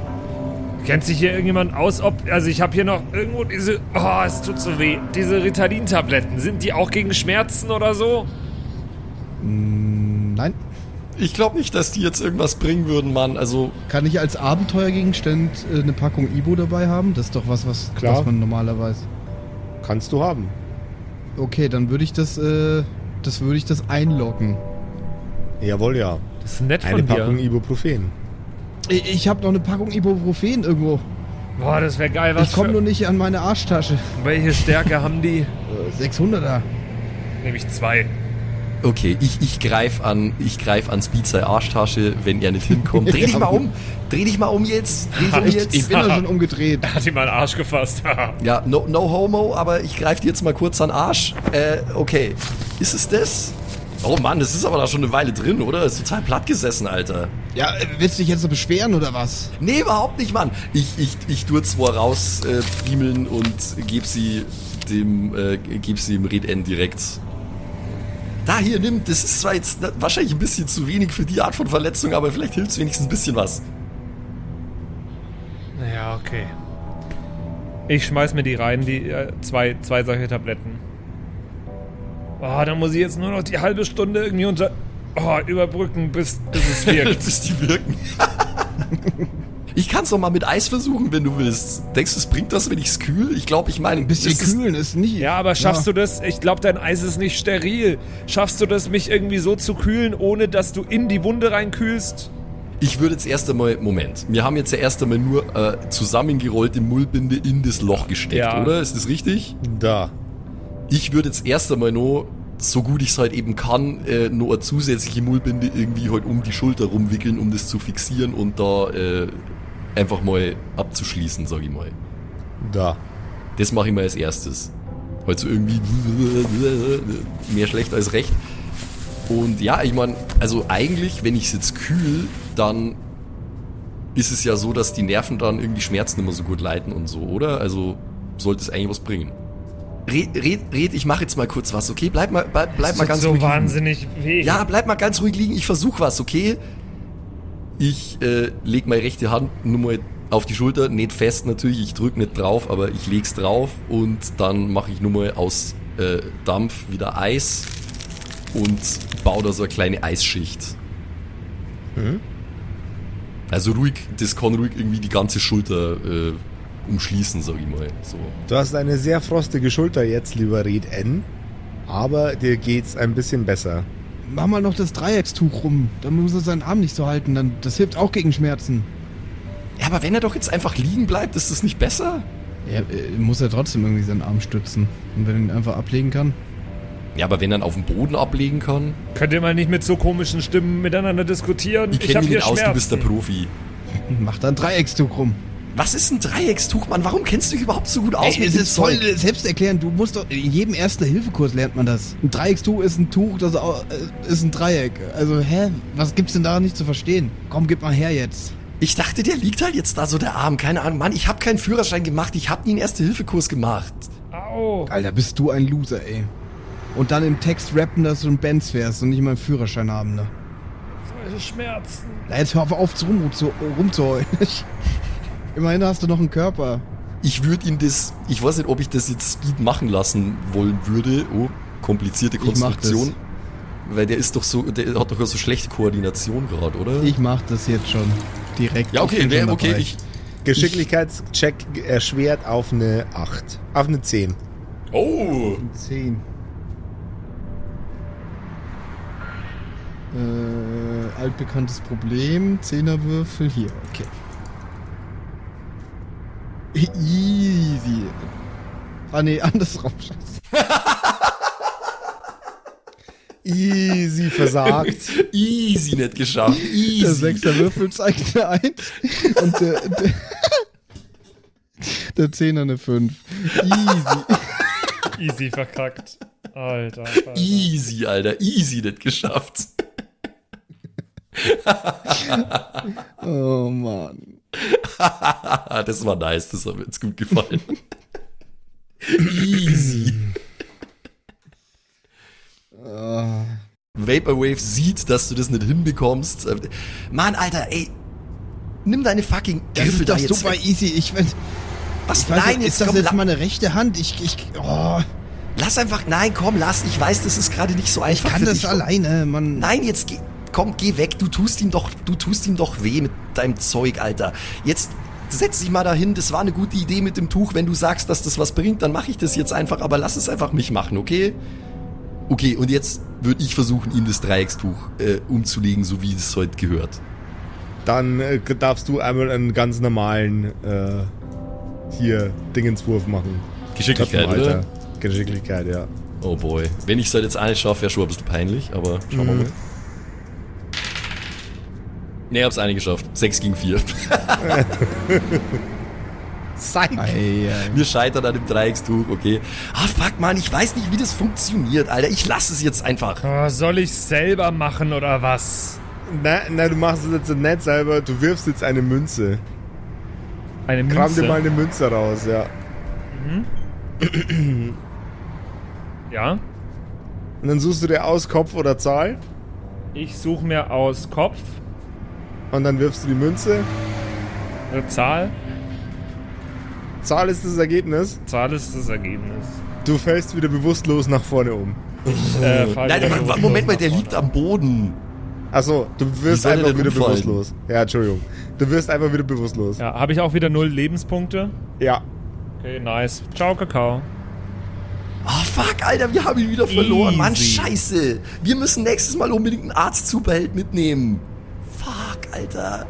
Kennt sich hier irgendjemand aus, ob. Also, ich habe hier noch irgendwo diese. Oh, es tut so weh. Diese Ritalin-Tabletten. Sind die auch gegen Schmerzen oder so? Nein. Ich glaube nicht, dass die jetzt irgendwas bringen würden, Mann. Also, Kann ich als Abenteuergegenstand äh, eine Packung Ibo dabei haben? Das ist doch was, was, Klar. was man normalerweise. Kannst du haben. Okay, dann würde ich das, äh, das würde ich das einloggen. Jawohl, ja. Das ist nett Eine von Packung dir. Ibuprofen. Ich, ich habe noch eine Packung Ibuprofen irgendwo. Boah, das wäre geil. Was ich komme für, nur nicht an meine Arschtasche. Welche Stärke haben die? Äh, 600er. Nämlich zwei. Okay, ich, ich greif an, ich greif an Speed sei Arschtasche, wenn er nicht hinkommt. Dreh dich mal um. Dreh dich mal um jetzt. Dreh dich um Ich, jetzt. ich bin da schon umgedreht. Er hat ihm mal den Arsch gefasst. Ja, no, no homo, aber ich greife dir jetzt mal kurz an den Arsch. Äh, okay. Ist es das? Oh Mann, das ist aber da schon eine Weile drin, oder? Ist total platt gesessen, Alter. Ja, äh, willst du dich jetzt so beschweren oder was? Nee, überhaupt nicht, Mann. Ich, ich, ich tue zwar raus äh, friemeln und geb sie dem, äh, geb sie dem Red N direkt. Da hier, nimm, das ist zwar jetzt wahrscheinlich ein bisschen zu wenig für die Art von Verletzung, aber vielleicht hilft's wenigstens ein bisschen was. Ja, okay. Ich schmeiß mir die rein, die äh, zwei, zwei solche Tabletten. Oh, dann muss ich jetzt nur noch die halbe Stunde irgendwie unter oh, überbrücken, bis, bis es wirkt. bis die wirken. ich kann es doch mal mit Eis versuchen, wenn du willst. Denkst du, es bringt das, wenn ich es kühl? Ich glaube, ich meine, Ein bisschen kühlen ist nicht. ja, aber schaffst du das? Ich glaube, dein Eis ist nicht steril. Schaffst du das, mich irgendwie so zu kühlen, ohne dass du in die Wunde reinkühlst? Ich würde jetzt erst einmal, Moment, wir haben jetzt ja erst einmal nur äh, zusammengerollte Mullbinde in das Loch gesteckt, Ja. oder? Ist das richtig? Da. Ich würde jetzt erst einmal nur, so gut ich es halt eben kann, äh, nur eine zusätzliche Mullbinde irgendwie halt um die Schulter rumwickeln, um das zu fixieren und da äh, einfach mal abzuschließen, sag ich mal. Da. Das mache ich mal als erstes. Halt so irgendwie mehr schlecht als recht. Und ja, ich meine, also eigentlich, wenn ich es jetzt kühl, dann ist es ja so, dass die Nerven dann irgendwie Schmerzen immer so gut leiten und so, oder? Also sollte es eigentlich was bringen. Red, red, red ich mache jetzt mal kurz was, okay? Bleib mal, bleib, bleib Das mal ganz so ruhig liegen. wahnsinnig weh. Ja, bleib mal ganz ruhig liegen, ich versuch was, okay? Ich äh, leg meine rechte Hand nur mal auf die Schulter, nicht fest natürlich, ich drück nicht drauf, aber ich leg's drauf und dann mache ich nur mal aus äh, Dampf wieder Eis und baue da so eine kleine Eisschicht. Also ruhig, das kann ruhig irgendwie die ganze Schulter äh, umschließen, sag ich mal. So. Du hast eine sehr frostige Schulter jetzt, lieber Red N. Aber dir geht's ein bisschen besser. Mach mal noch das Dreieckstuch rum. Dann muss er seinen Arm nicht so halten. Dann, das hilft auch gegen Schmerzen. Ja, aber wenn er doch jetzt einfach liegen bleibt, ist das nicht besser? Ja, äh, muss er trotzdem irgendwie seinen Arm stützen. Und wenn er ihn einfach ablegen kann. Ja, aber wenn er ihn auf den Boden ablegen kann. Könnt ihr mal nicht mit so komischen Stimmen miteinander diskutieren? Ich Ich, kenne hab mich hier nicht aus, Schmerzen. du bist der Profi. Mach da ein Dreieckstuch rum. Was ist ein Dreieckstuch, Mann? Warum kennst du dich überhaupt so gut aus Ey, es dem ist voll selbsterklärend. Du musst doch, in jedem Erste-Hilfe-Kurs lernt man das. Ein Dreieckstuch ist ein Tuch, das äh, ist ein Dreieck. Also, hä? Was gibt's denn da nicht zu verstehen? Komm, gib mal her jetzt. Ich dachte, der liegt halt jetzt da so der Arm. Keine Ahnung, Mann, ich habe keinen Führerschein gemacht. Ich habe nie einen Erste-Hilfe-Kurs gemacht. Au. Alter, bist du ein Loser, ey. Und dann im Text rappen, dass du ein Benz fährst und nicht mal einen Führerschein haben, ne? Solche Schmerzen. Na, jetzt hör auf, auf zu rum, zu, rumzuheulen. Immerhin hast du noch einen Körper. Ich würde ihn das, ich weiß nicht, ob ich das jetzt Speed machen lassen wollen würde. Oh, komplizierte Ich mach Konstruktion. Weil der ist doch so, der hat doch so schlechte Koordination gerade, oder? Ich mach das jetzt schon. Direkt. ja, okay, schon okay, ich. Geschicklichkeitscheck erschwert auf eine 8. Auf eine 10. Oh! 10. Äh, altbekanntes Problem. Zehnerwürfel hier. Okay. Easy. Ah, nee, andersrum. Easy versagt. Easy nicht geschafft. Der Easy. sechster Würfel zeigt eine 1 und der, der, der Zehner eine 5. Easy. Easy verkackt. Alter. Alter. Easy, Alter. Easy nicht geschafft. Oh Mann. das war nice, das hat mir jetzt gut gefallen. Easy. Vaporwave sieht, dass du das nicht hinbekommst. Mann, Alter, ey. Nimm deine fucking Das Griffel ist da doch jetzt. super easy. Ich, weiß- Was? ich weiß nein, jetzt ist das komm, jetzt meine rechte Hand? Ich, ich, oh, lass einfach. Nein, komm, lass. Ich weiß, das ist gerade nicht so ich einfach. kann für das dich. alleine, Mann. Nein, jetzt geh, komm, geh weg. Du tust ihm doch, du tust ihm doch weh mit deinem Zeug, Alter. Jetzt setz dich mal dahin. Das war eine gute Idee mit dem Tuch. Wenn du sagst, dass das was bringt, dann mache ich das jetzt einfach. Aber lass es einfach mich machen, okay? Okay, und jetzt würde ich versuchen, ihm das Dreieckstuch äh, umzulegen, so wie es heute gehört. Dann äh, darfst du einmal einen ganz normalen äh, hier Dingenswurf machen. Geschicklichkeit, oder? Treppenalter. Geschicklichkeit, ja. Oh boy. Wenn ich es halt jetzt nicht schaffe, wäre schon ein bisschen peinlich, aber schauen wir Mhm. mal. Nee, hab's eine geschafft. 6 gegen 4. Psych! Ei, ei. Wir scheitern an dem Dreieckstuch, okay. Ah, fuck, man, ich weiß nicht, wie das funktioniert, Alter. Ich lasse es jetzt einfach. Oh, soll ich selber machen oder was? Na, na, du machst es jetzt nicht selber, du wirfst jetzt eine Münze. Eine Kram dir Münze. mal eine Münze raus, ja. Ja? Und dann suchst du dir aus Kopf oder Zahl Ich suche mir aus Kopf und dann wirfst du die Münze. eine Zahl. Zahl ist das Ergebnis. Zahl ist das Ergebnis. Du fällst wieder bewusstlos nach vorne um. Äh, fall Nein, Moment mal, der vorne. liegt am Boden. Achso, du wirst einfach wieder umfallen? bewusstlos. Ja, Entschuldigung. Du wirst einfach wieder bewusstlos. Ja, habe ich auch wieder null Lebenspunkte? Ja. Okay, nice. Ciao, Kakao. Ah, fuck, Alter, wir haben ihn wieder verloren. Mann, Easy. scheiße. Wir müssen nächstes Mal unbedingt einen Arzt-Superheld mitnehmen. Alter.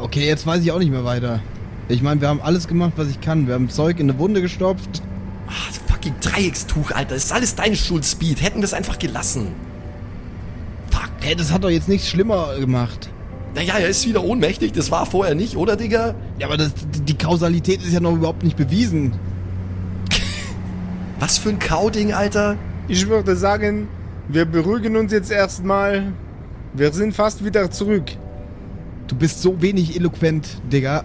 Okay, jetzt weiß ich auch nicht mehr weiter. Ich meine, wir haben alles gemacht, was ich kann. Wir haben Zeug in eine Wunde gestopft. Ah, das fucking Dreieckstuch, Alter. Das ist alles deine Schuld, Speed. Hätten wir es einfach gelassen. Fuck. Hey, das hat doch jetzt nichts schlimmer gemacht. Naja, er ist wieder ohnmächtig. Das war vorher nicht, oder, Digga? Ja, aber das, die Kausalität ist ja noch überhaupt nicht bewiesen. Was für ein Kauding, Alter. Ich würde sagen, wir beruhigen uns jetzt erstmal. Wir sind fast wieder zurück. Du bist so wenig eloquent, Digga,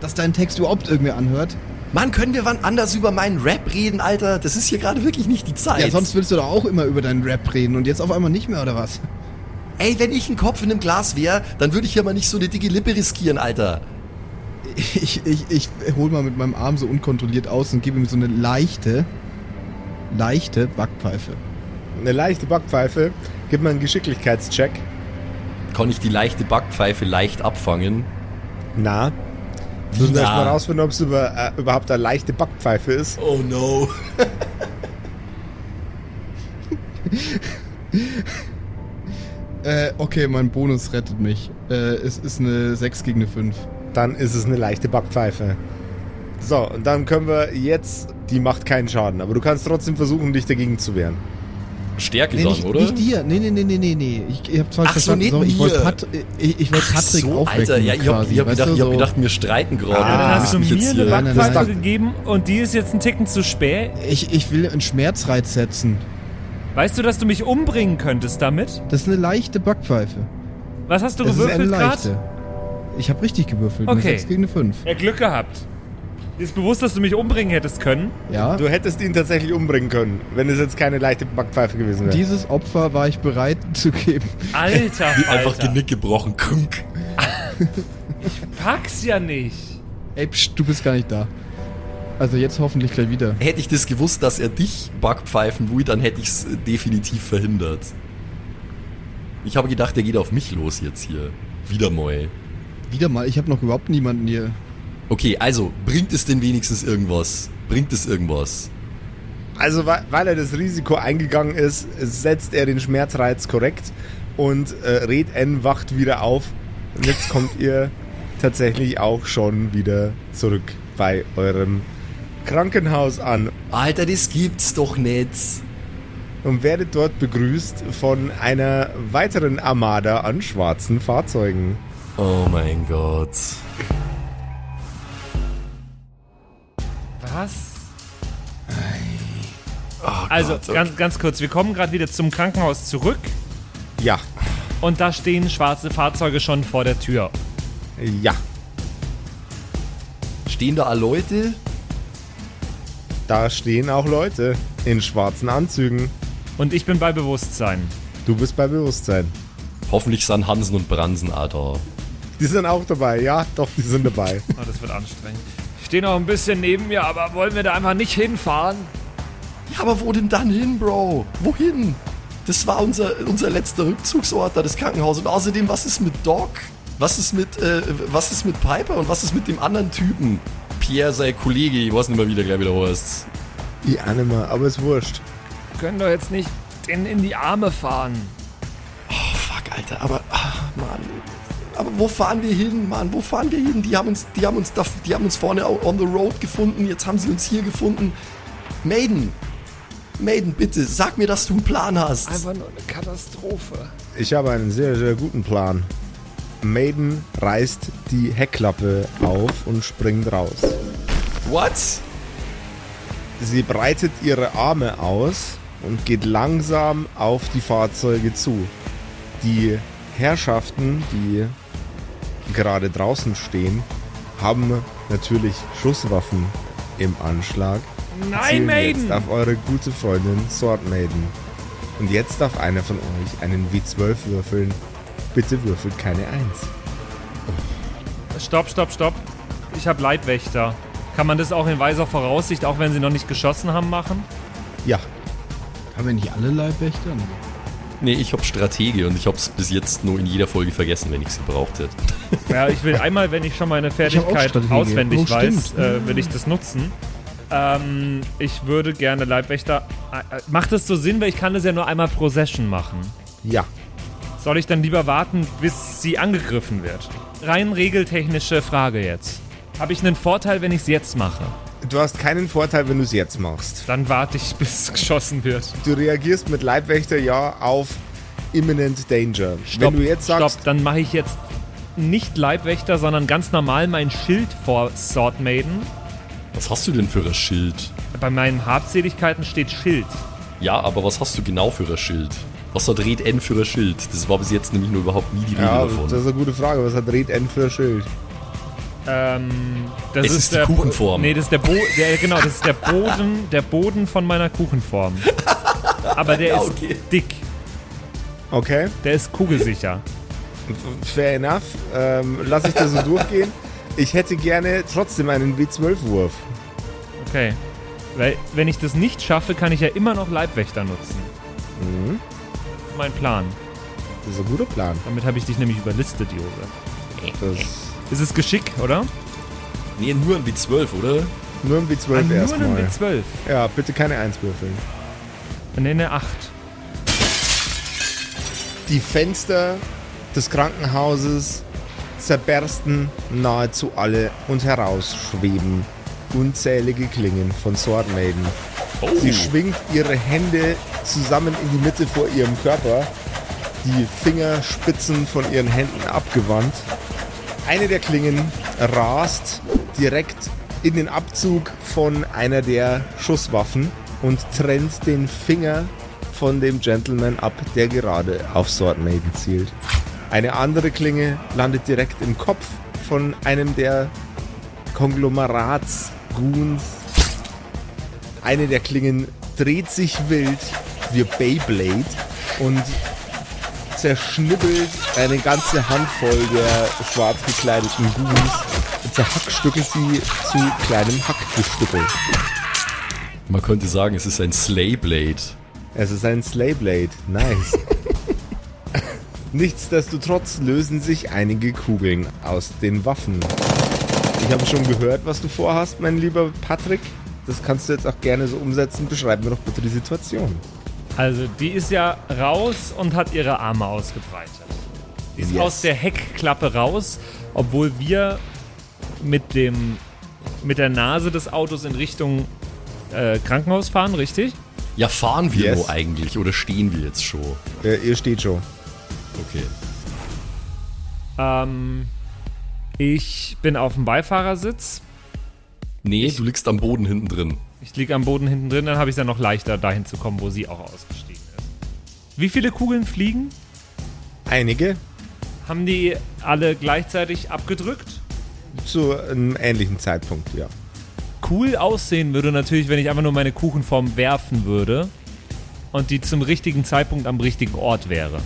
dass dein Text überhaupt irgendwer anhört. Mann, können wir wann anders über meinen Rap reden, Alter? Das ist hier gerade wirklich nicht die Zeit. Ja, sonst willst du doch auch immer über deinen Rap reden und jetzt auf einmal nicht mehr, oder was? Ey, wenn ich ein Kopf in einem Glas wäre, dann würde ich ja mal nicht so eine dicke Lippe riskieren, Alter. Ich, ich, ich hol mal mit meinem Arm so unkontrolliert aus und gebe ihm so eine leichte, leichte Backpfeife. Eine leichte Backpfeife. Gib mal einen Geschicklichkeitscheck. Kann ich die leichte Backpfeife leicht abfangen? Na. Wir müssen na? erstmal rausfinden, ob es über, äh, überhaupt eine leichte Backpfeife ist. Oh no. Äh, okay, mein Bonus rettet mich. Äh, es ist eine 6 gegen eine 5. Dann ist es eine leichte Backpfeife. So, und dann können wir jetzt. Die macht keinen Schaden, aber du kannst trotzdem versuchen, dich dagegen zu wehren. Stärke Nee, nicht, oder? nicht dir. Nee, nee, nee, nee, nee, nee. Ich, ich hab falsch Ach so, verstanden. Sorry, ich wollte Pat, ich, ich wollte Ach Patrick so, aufwecken. Alter, ja, ich hab, quasi, ich hab gedacht, ich hab so. gedacht, wir streiten gerade. Ah, Dann hast du mir jetzt eine Backpfeife gegeben und die ist jetzt einen Ticken zu spät. Ich, ich will einen Schmerzreiz setzen. Weißt du, dass du mich umbringen könntest damit? Das ist eine leichte Backpfeife. Was hast du Das ist eine gewürfelt leichte. gerade? Ich habe richtig gewürfelt. Eine Okay. 6 gegen eine 5. Ja, Glück gehabt. Dir ist bewusst, dass du mich umbringen hättest können. Ja. Du hättest ihn tatsächlich umbringen können, wenn es jetzt keine leichte Backpfeife gewesen wäre. Dieses Opfer war ich bereit zu geben. Alter, Einfach Alter. Genick gebrochen. Krunk. Pack's ja nicht. Ey, pst, du bist gar nicht da. Also jetzt hoffentlich gleich wieder. Hätte ich das gewusst, dass er dich backpfeifen will, dann hätte ich es definitiv verhindert. Ich habe gedacht, er geht auf mich los jetzt hier. Wieder mal. Wieder mal, ich habe noch überhaupt niemanden hier. Okay, also, bringt es denn wenigstens irgendwas? Bringt es irgendwas? Also, weil er das Risiko eingegangen ist, setzt er den Schmerzreiz korrekt und äh, Red N wacht wieder auf. Und jetzt kommt ihr tatsächlich auch schon wieder zurück bei eurem Krankenhaus an Alter, das gibt's doch nicht. und werdet dort begrüßt von einer weiteren Armada an schwarzen Fahrzeugen. Oh mein Gott. Was? Oh Also, Gott, okay. ganz, ganz kurz, wir kommen gerade wieder zum Krankenhaus zurück Ja, und da stehen schwarze Fahrzeuge schon vor der Tür. ja. Stehen da Leute? Da stehen auch Leute in schwarzen Anzügen. Und ich bin bei Bewusstsein. Du bist bei Bewusstsein. Hoffentlich sind Hansen und Bransen, Alter. Die sind auch dabei, ja, doch, die sind dabei. Oh, das wird anstrengend. Ich stehe noch ein bisschen neben mir, aber wollen wir da einfach nicht hinfahren? Ja, aber wo denn dann hin, Bro? Wohin? Das war unser, unser letzter Rückzugsort, da das Krankenhaus. Und außerdem, was ist mit Doc? Was ist mit, äh, was ist mit Piper? Und was ist mit dem anderen Typen? Pierre, sein Kollege, ich weiß nicht mehr, wie der gleich wieder heißt. Die Anima, aber ist wurscht. Wir können doch jetzt nicht den in die Arme fahren. Oh, fuck, Alter, aber, ah, Mann. Aber wo fahren wir hin, Mann? Wo fahren wir hin? Die haben uns, die haben uns, da, die haben uns vorne on the road gefunden, jetzt haben sie uns hier gefunden. Maiden, Maiden, bitte, sag mir, dass du einen Plan hast. Einfach nur eine Katastrophe. Ich habe einen sehr, sehr guten Plan. Maiden reißt die Heckklappe auf und springt raus. What? Sie breitet ihre Arme aus und geht langsam auf die Fahrzeuge zu. Die Herrschaften, die gerade draußen stehen, haben natürlich Schusswaffen im Anschlag. Nein, Maiden! Jetzt auf eure gute Freundin Sword Maiden. Und jetzt darf einer von euch einen W12 würfeln. Bitte würfelt keine 1. Stopp, stopp, stopp. Ich habe Leibwächter. Kann man das auch in weiser Voraussicht, auch wenn sie noch nicht geschossen haben, machen? Ja, Haben wir nicht alle Leibwächter? Nee, ich hab Stratege und ich hab's bis jetzt nur in jeder Folge vergessen, wenn ich sie braucht hätte. Ja, ich will einmal, wenn ich schon meine Fertigkeit Strategie. auswendig Oh, weiß, äh, will ich das nutzen. Ähm, ich würde gerne Leibwächter. Äh, äh, macht das so Sinn, weil ich kann das ja nur einmal pro Session machen. Ja. Soll ich dann lieber warten, bis sie angegriffen wird? Rein regeltechnische Frage jetzt. Habe ich einen Vorteil, wenn ich es jetzt mache? Du hast keinen Vorteil, wenn du es jetzt machst. Dann warte ich, bis geschossen wird. Du reagierst mit Leibwächter ja auf Imminent Danger. wenn du jetzt sagst, stopp, dann mache ich jetzt nicht Leibwächter, sondern ganz normal mein Schild vor Sword Maiden. Was hast du denn für ein Schild? Bei meinen Habseligkeiten steht Schild. Ja, aber was hast du genau für ein Schild? Was hat Red N für ein Schild? Das war bis jetzt nämlich nur überhaupt nie die Rede ja, davon. das ist eine gute Frage. Was hat Red N für ein Schild? Ähm, das Es ist die der Bo- Kuchenform. Nee, das ist der, Bo der genau, das ist der Boden, der Boden von meiner Kuchenform. Aber der Ja, ist okay. dick, Okay, der ist kugelsicher. fair enough. Ähm, lass ich das so durchgehen. Ich hätte gerne trotzdem einen W12-Wurf. Okay. Weil, wenn ich das nicht schaffe, kann ich ja immer noch Leibwächter nutzen. Mhm. Das ist mein Plan. Das ist ein guter Plan. Damit habe ich dich nämlich überlistet, Josef. Das Ist es Geschick, oder? Nee, nur ein W12, oder? nur ein W12 Ah, nur erstmal. einen W12. Ja, bitte keine 1 würfeln. Nee, eine 8. Die Fenster des Krankenhauses zerbersten nahezu alle und heraus schweben unzählige Klingen von Sword Maiden. Oh, Sie schwingt ihre Hände zusammen in die Mitte vor ihrem Körper, die Fingerspitzen von ihren Händen abgewandt. Eine der Klingen rast direkt in den Abzug von einer der Schusswaffen und trennt den Finger von dem Gentleman ab, der gerade auf Sword Maiden zielt. Eine andere Klinge landet direkt im Kopf von einem der Konglomeratsgoons. Eine der Klingen dreht sich wild wie Beyblade und zerschnibbelt eine ganze Handvoll der schwarz gekleideten Goons und zerhackstückelt sie zu kleinem Hackgestückel. Man könnte sagen, es ist ein Slayblade. Es ist ein Slayblade. Nice. Nichtsdestotrotz lösen sich einige Kugeln aus den Waffen. Ich habe schon gehört, was du vorhast, mein lieber Patrick. Das kannst du jetzt auch gerne so umsetzen. Beschreib mir doch bitte die Situation. Also, die ist ja raus und hat ihre Arme ausgebreitet. Die ist Yes. aus der Heckklappe raus, obwohl wir mit dem mit der Nase des Autos in Richtung äh, Krankenhaus fahren, richtig? Ja, fahren wir Yes. nur eigentlich oder stehen wir jetzt schon? Äh, ihr steht schon. Okay. Ähm, ich bin auf dem Beifahrersitz. Nee, du liegst am Boden hinten drin. Ich liege am Boden hinten drin, dann habe ich es ja noch leichter, dahin zu kommen, wo sie auch ausgestiegen ist. Wie viele Kugeln fliegen? Einige Haben die alle gleichzeitig abgedrückt? zu einem ähnlichen Zeitpunkt, ja. Cool aussehen würde natürlich, wenn ich einfach nur meine Kuchenform werfen würde und die zum richtigen Zeitpunkt am richtigen Ort wäre.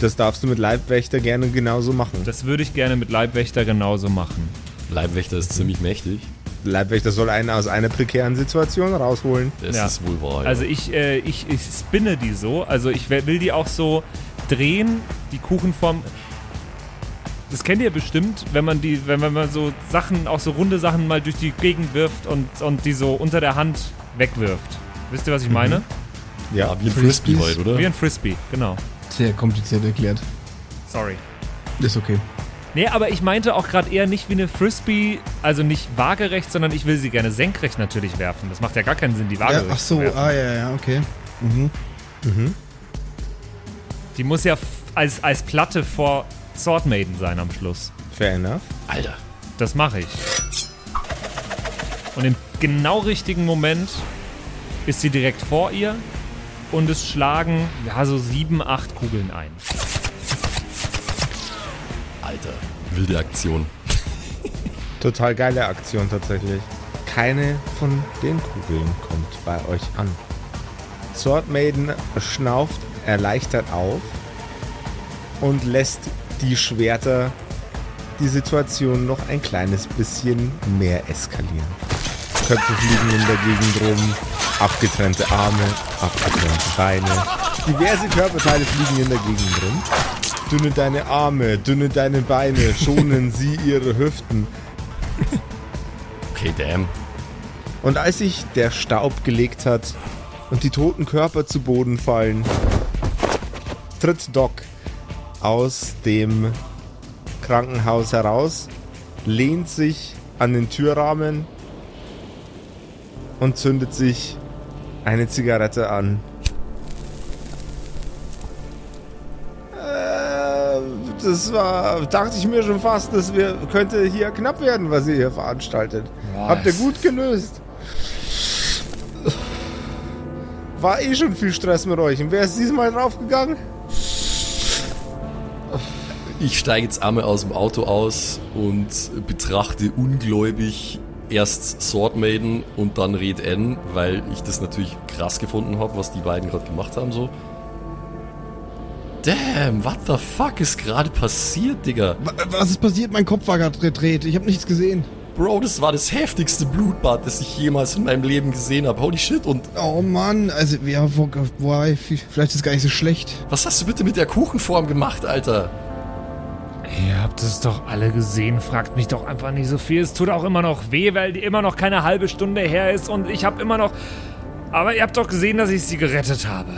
Das darfst du mit Leibwächter gerne genauso machen. Das würde ich gerne mit Leibwächter genauso machen. Leibwächter ist ziemlich mächtig. Leibwächter soll einen aus einer prekären Situation rausholen. Das Ja. ist wohl wahr. Ja. Also ich, äh, ich, ich spinne die so, also ich will die auch so drehen, die Kuchenform. Das kennt ihr bestimmt, wenn man die, wenn man so Sachen, auch so runde Sachen mal durch die Gegend wirft und, und die so unter der Hand wegwirft. Wisst ihr, was ich meine? Ja, ja, wie ein Frisbee Frisbees. halt, oder? Wie ein Frisbee, genau. Sehr kompliziert erklärt. Sorry. Ist okay. Nee, aber ich meinte auch gerade eher nicht wie eine Frisbee, also nicht waagerecht, sondern ich will sie gerne senkrecht natürlich werfen. Das macht ja gar keinen Sinn, die Ja, waagerecht ach so, ah ja, ja, okay. Mhm. Die muss ja als, als Platte vor Sword Maiden sein am Schluss. fair enough. Alter. Das mache ich. Und im genau richtigen Moment ist sie direkt vor ihr und es schlagen ja so sieben, acht Kugeln ein. Alter. Wilde Aktion. Total geile Aktion tatsächlich. Keine von den Kugeln kommt bei euch an. Sword Maiden schnauft erleichtert auf und lässt die Schwerter die Situation noch ein kleines bisschen mehr eskalieren. Köpfe fliegen in der Gegend rum, Abgetrennte Arme, abgetrennte Beine. Diverse Körperteile fliegen in der Gegend rum. Dünne deine Arme, dünne deine Beine, schonen sie ihre Hüften. Okay, damn. Und als sich der Staub gelegt hat und die toten Körper zu Boden fallen, tritt Doc aus dem Krankenhaus heraus, lehnt sich an den Türrahmen und zündet sich eine Zigarette an. Das war, dachte ich mir schon fast, das wir, könnte hier knapp werden, was ihr hier veranstaltet. Habt ihr gut gelöst. War eh schon viel Stress mit euch. Und wer ist diesmal draufgegangen? Ich steige jetzt einmal aus dem Auto aus und betrachte ungläubig erst Sword Maiden und dann Red N, weil ich das natürlich krass gefunden habe, was die beiden gerade gemacht haben so. Damn, what the fuck ist gerade passiert, Digga? Wa- Was ist passiert? Mein Kopf war gerade gedreht. Ich habe nichts gesehen. Bro, das war das heftigste Blutbad, das ich jemals in meinem Leben gesehen habe. Holy shit. Und Oh Mann, also ja, wo, wo, vielleicht ist es gar nicht so schlecht. was hast du bitte mit der Kuchenform gemacht, Alter? Ihr habt es doch alle gesehen. Fragt mich doch einfach nicht so viel. Es tut auch immer noch weh, weil die immer noch keine halbe Stunde her ist und ich habe immer noch. Aber ihr habt doch gesehen, dass ich sie gerettet habe.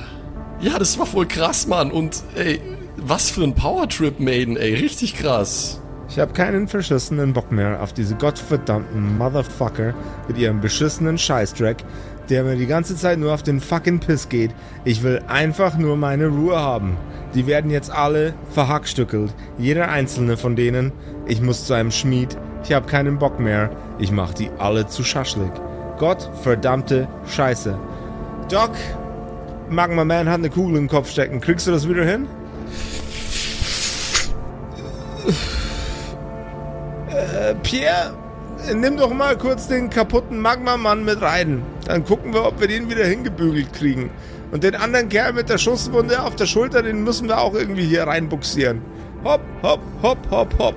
Ja, das war voll krass, Mann. Und ey, was für ein Powertrip, Maiden, ey. Richtig krass. Ich habe keinen verschissenen Bock mehr auf diese gottverdammten Motherfucker mit ihrem beschissenen Scheißdreck, der mir die ganze Zeit nur auf den fucking Piss geht. Ich will einfach nur meine Ruhe haben. Die werden jetzt alle verhackstückelt. Jeder einzelne von denen. Ich muss zu einem Schmied. Ich habe keinen Bock mehr. Ich mach die alle zu Schaschlik. Gottverdammte Scheiße. Doc, Magma Man hat eine Kugel im Kopf stecken. Kriegst du das wieder hin? Äh, Pierre, nimm doch mal kurz den kaputten Magma-Mann mit rein. Dann gucken wir, ob wir den wieder hingebügelt kriegen. Und den anderen Kerl mit der Schusswunde auf der Schulter, den müssen wir auch irgendwie hier reinbuxieren. Hopp, hopp, hopp, hopp, hopp.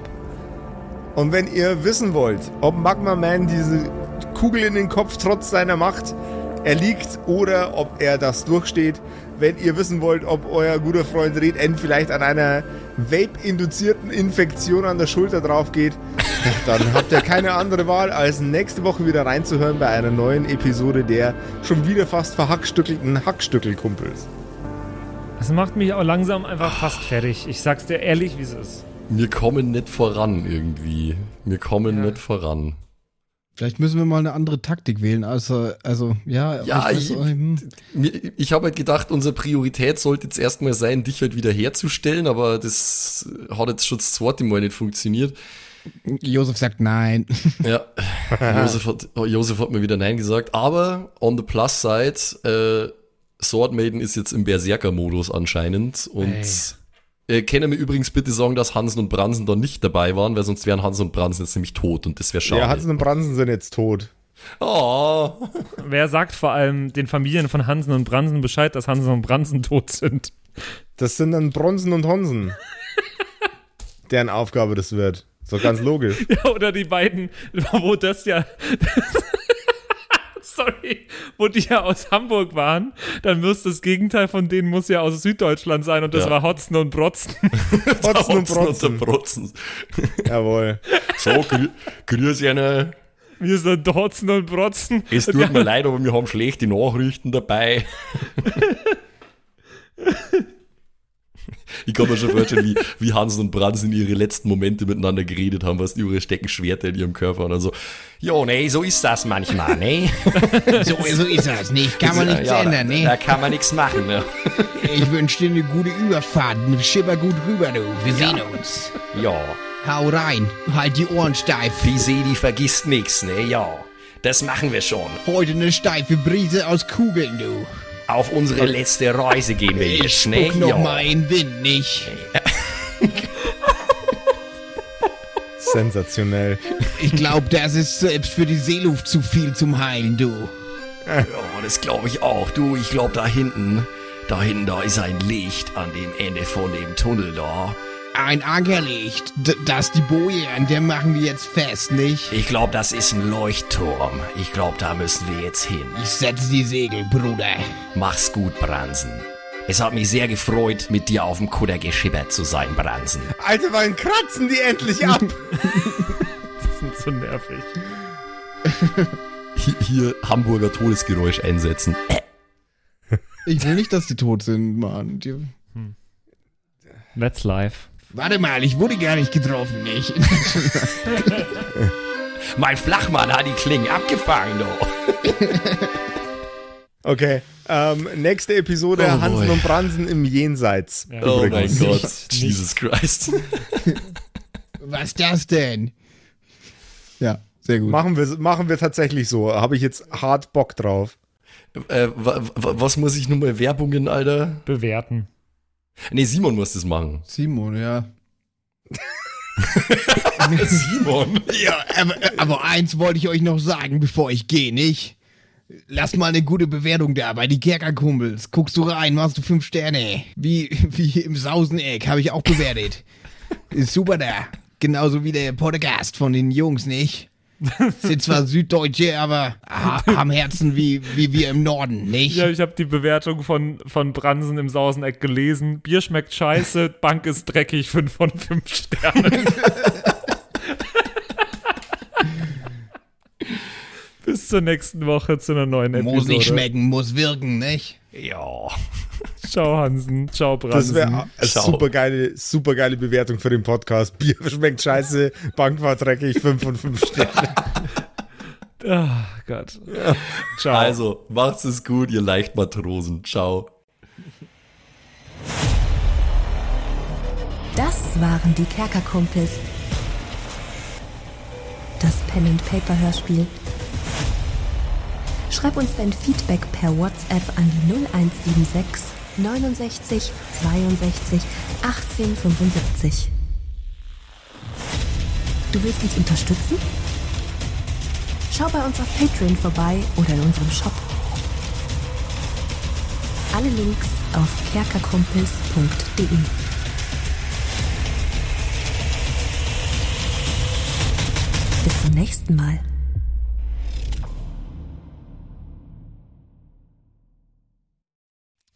Und wenn ihr wissen wollt, ob Magma Man diese Kugel in den Kopf trotz seiner Macht erliegt oder ob er das durchsteht, wenn ihr wissen wollt, ob euer guter Freund Red N vielleicht an einer Vape-induzierten Infektion an der Schulter drauf geht, dann habt ihr keine andere Wahl, als nächste Woche wieder reinzuhören bei einer neuen Episode der schon wieder fast verhackstückelten Hackstückelkumpels. Das macht mich auch langsam einfach fast fertig. Ich sag's dir ehrlich, wie es ist. Wir kommen nicht voran irgendwie. Wir kommen Ja. nicht voran. Vielleicht müssen wir mal eine andere Taktik wählen. Also, also ja. Ja, ich, ich, hm. ich habe halt gedacht, unsere Priorität sollte jetzt erstmal sein, dich halt wieder herzustellen, aber das hat jetzt schon das zweite Mal nicht funktioniert. Josef sagt nein. Ja, Josef hat, Josef hat mir wieder Nein gesagt, aber on the plus side, äh, Sword Maiden ist jetzt im Berserker-Modus anscheinend und äh, können mir übrigens bitte sagen, dass Hansen und Bransen da nicht dabei waren, weil sonst wären Hansen und Bransen jetzt nämlich tot und das wäre schade. Ja, Hansen und Bransen sind jetzt tot. oh, Wer sagt vor allem den Familien von Hansen und Bransen Bescheid, dass Hansen und Bransen tot sind? Das sind dann Bronsen und Honsen. Deren Aufgabe das wird. So ganz logisch. Ja, oder die beiden, wo das ja. Sorry, wo die ja aus Hamburg waren, dann muss das Gegenteil von denen muss ja aus Süddeutschland sein und das Ja. war Hotzen und Brotzen. Hotzen und der Bronzen. Brotzen. Jawohl. So, grü grüß eine. Wir sind Hotzen und Brotzen. Es tut ja, mir leid, aber wir haben schlechte Nachrichten dabei. Ich kann mir schon vorstellen, wie, wie Hansen und Bransen ihre letzten Momente miteinander geredet haben, was die ihre stecken Schwerter in ihrem Körper und dann so, ja, nee, so ist das manchmal, ne? So, so ist das nicht. Kann man nichts ja, ändern, ne? da kann man nichts machen, ne? Ich wünsche dir eine gute Überfahrt. Schipper gut rüber, du. Wir sehen uns. Ja, Hau rein. Halt die Ohren steif. die Seele vergisst nichts, ne? Ja, das machen wir schon. Heute eine steife Brise aus Kugeln, du. Auf unsere letzte Reise gehen wir Ich jetzt, ne? spuck noch mal in den Wind, nicht? Sensationell. Ich glaube, das ist selbst für die Seeluft zu viel zum Heilen, du. Ja, das glaube ich auch. Du, ich glaube da hinten, da hinten, da ist ein Licht an dem Ende von dem Tunnel da. Ein Anker liegt. D das die Boje, an der machen wir jetzt fest, nicht? Ich glaube, das ist ein Leuchtturm. Ich glaube, da müssen wir jetzt hin. Ich setze die Segel, Bruder. Mach's gut, Bransen. Es hat mich sehr gefreut, mit dir auf dem Kutter geschippert zu sein, Bransen. Alter, wann kratzen die endlich ab? Die sind so nervig. Hier, hier Hamburger Todesgeräusch einsetzen. Ich will nicht, dass die tot sind, Mann. Die, Let's live. Warte mal, ich wurde gar nicht getroffen, nicht? Mein Flachmann hat die Klingen abgefangen, du. Okay, ähm, nächste Episode Oh Hansen boy. und Bransen im Jenseits. Ja. Oh mein Übrigens. Gott, Jesus Christ. Was das denn? ja, sehr gut. Machen wir, machen wir tatsächlich so. Habe ich jetzt hart Bock drauf. äh, wa, wa, was muss ich nun mal Werbungen, Alter? Bewerten. Nee, Simon muss das machen. Simon, ja. Simon? Ja, aber, aber eins wollte ich euch noch sagen, bevor ich gehe, nicht? Lass mal eine gute Bewertung da bei die Kerkerkumpels. Guckst du rein, machst du fünf Sterne. Wie, wie im Sauseneck, habe ich auch bewertet. Ist super da. Genauso wie der Podcast von den Jungs, nicht? Sind zwar Süddeutsche, aber ha haben Herzen wie, wie wir im Norden, nicht? Ja, ich habe die Bewertung von, von Bransen im Sauseneck gelesen. Bier schmeckt scheiße, Bank ist dreckig, 5 von 5 Sternen. Bis zur nächsten Woche zu einer neuen Episode. Muss nicht schmecken, muss wirken, nicht? Ja. Ciao Hansen, ciao Das Bransen. wäre eine Ciao. super geile, super geile Bewertung für den Podcast. Bier schmeckt scheiße, Bank war dreckig, 5 von 5 Sterne. Ah, Gott. Ciao. Also, macht's es gut, ihr Leichtmatrosen. Ciao. Das waren die Kerkerkumpels. Das Pen and Paper Hörspiel. Schreib uns dein Feedback per WhatsApp an die 0176 69 62 18 75. Du willst uns unterstützen? Schau bei uns auf Patreon vorbei oder in unserem Shop. Alle Links auf kerkerkumpels.de. Bis zum nächsten Mal.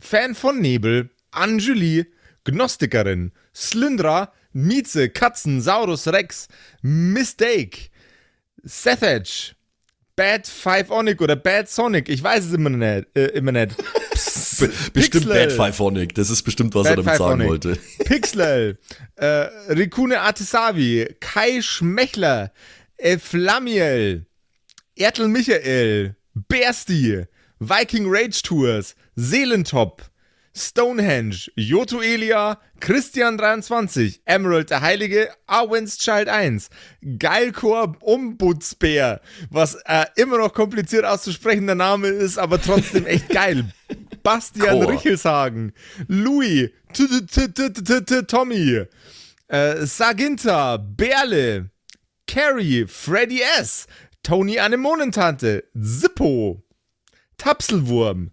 Fan von Nebel, Anjuli, Gnostikerin, Slyndra, Mieze, Katzen, Saurus Rex, Mistake, Sethage, Bad Five Onic oder Bad Sonic, ich weiß es immer nicht. Äh, immer nicht. Be bestimmt Pixel. Bad Fiveonic. Das ist bestimmt, was Bad er damit sagen wollte. Pixlel, äh, Rikune Artisavi, Kai Schmechler, Eflamiel, Ertel Michael, Bersti, Viking Rage Tours, Seelentop, Stonehenge, Joto Elia, Christian23, Emerald der Heilige, Arwen's Child 1, Geilkor Ombudsbär, was äh, immer noch kompliziert auszusprechender Name ist, aber trotzdem echt geil. Bastian Chor. Richelshagen, Louis, Tommy, äh, Saginta, Berle, Carrie, Freddy S., Tony Anemonentante, Zippo, Tapselwurm,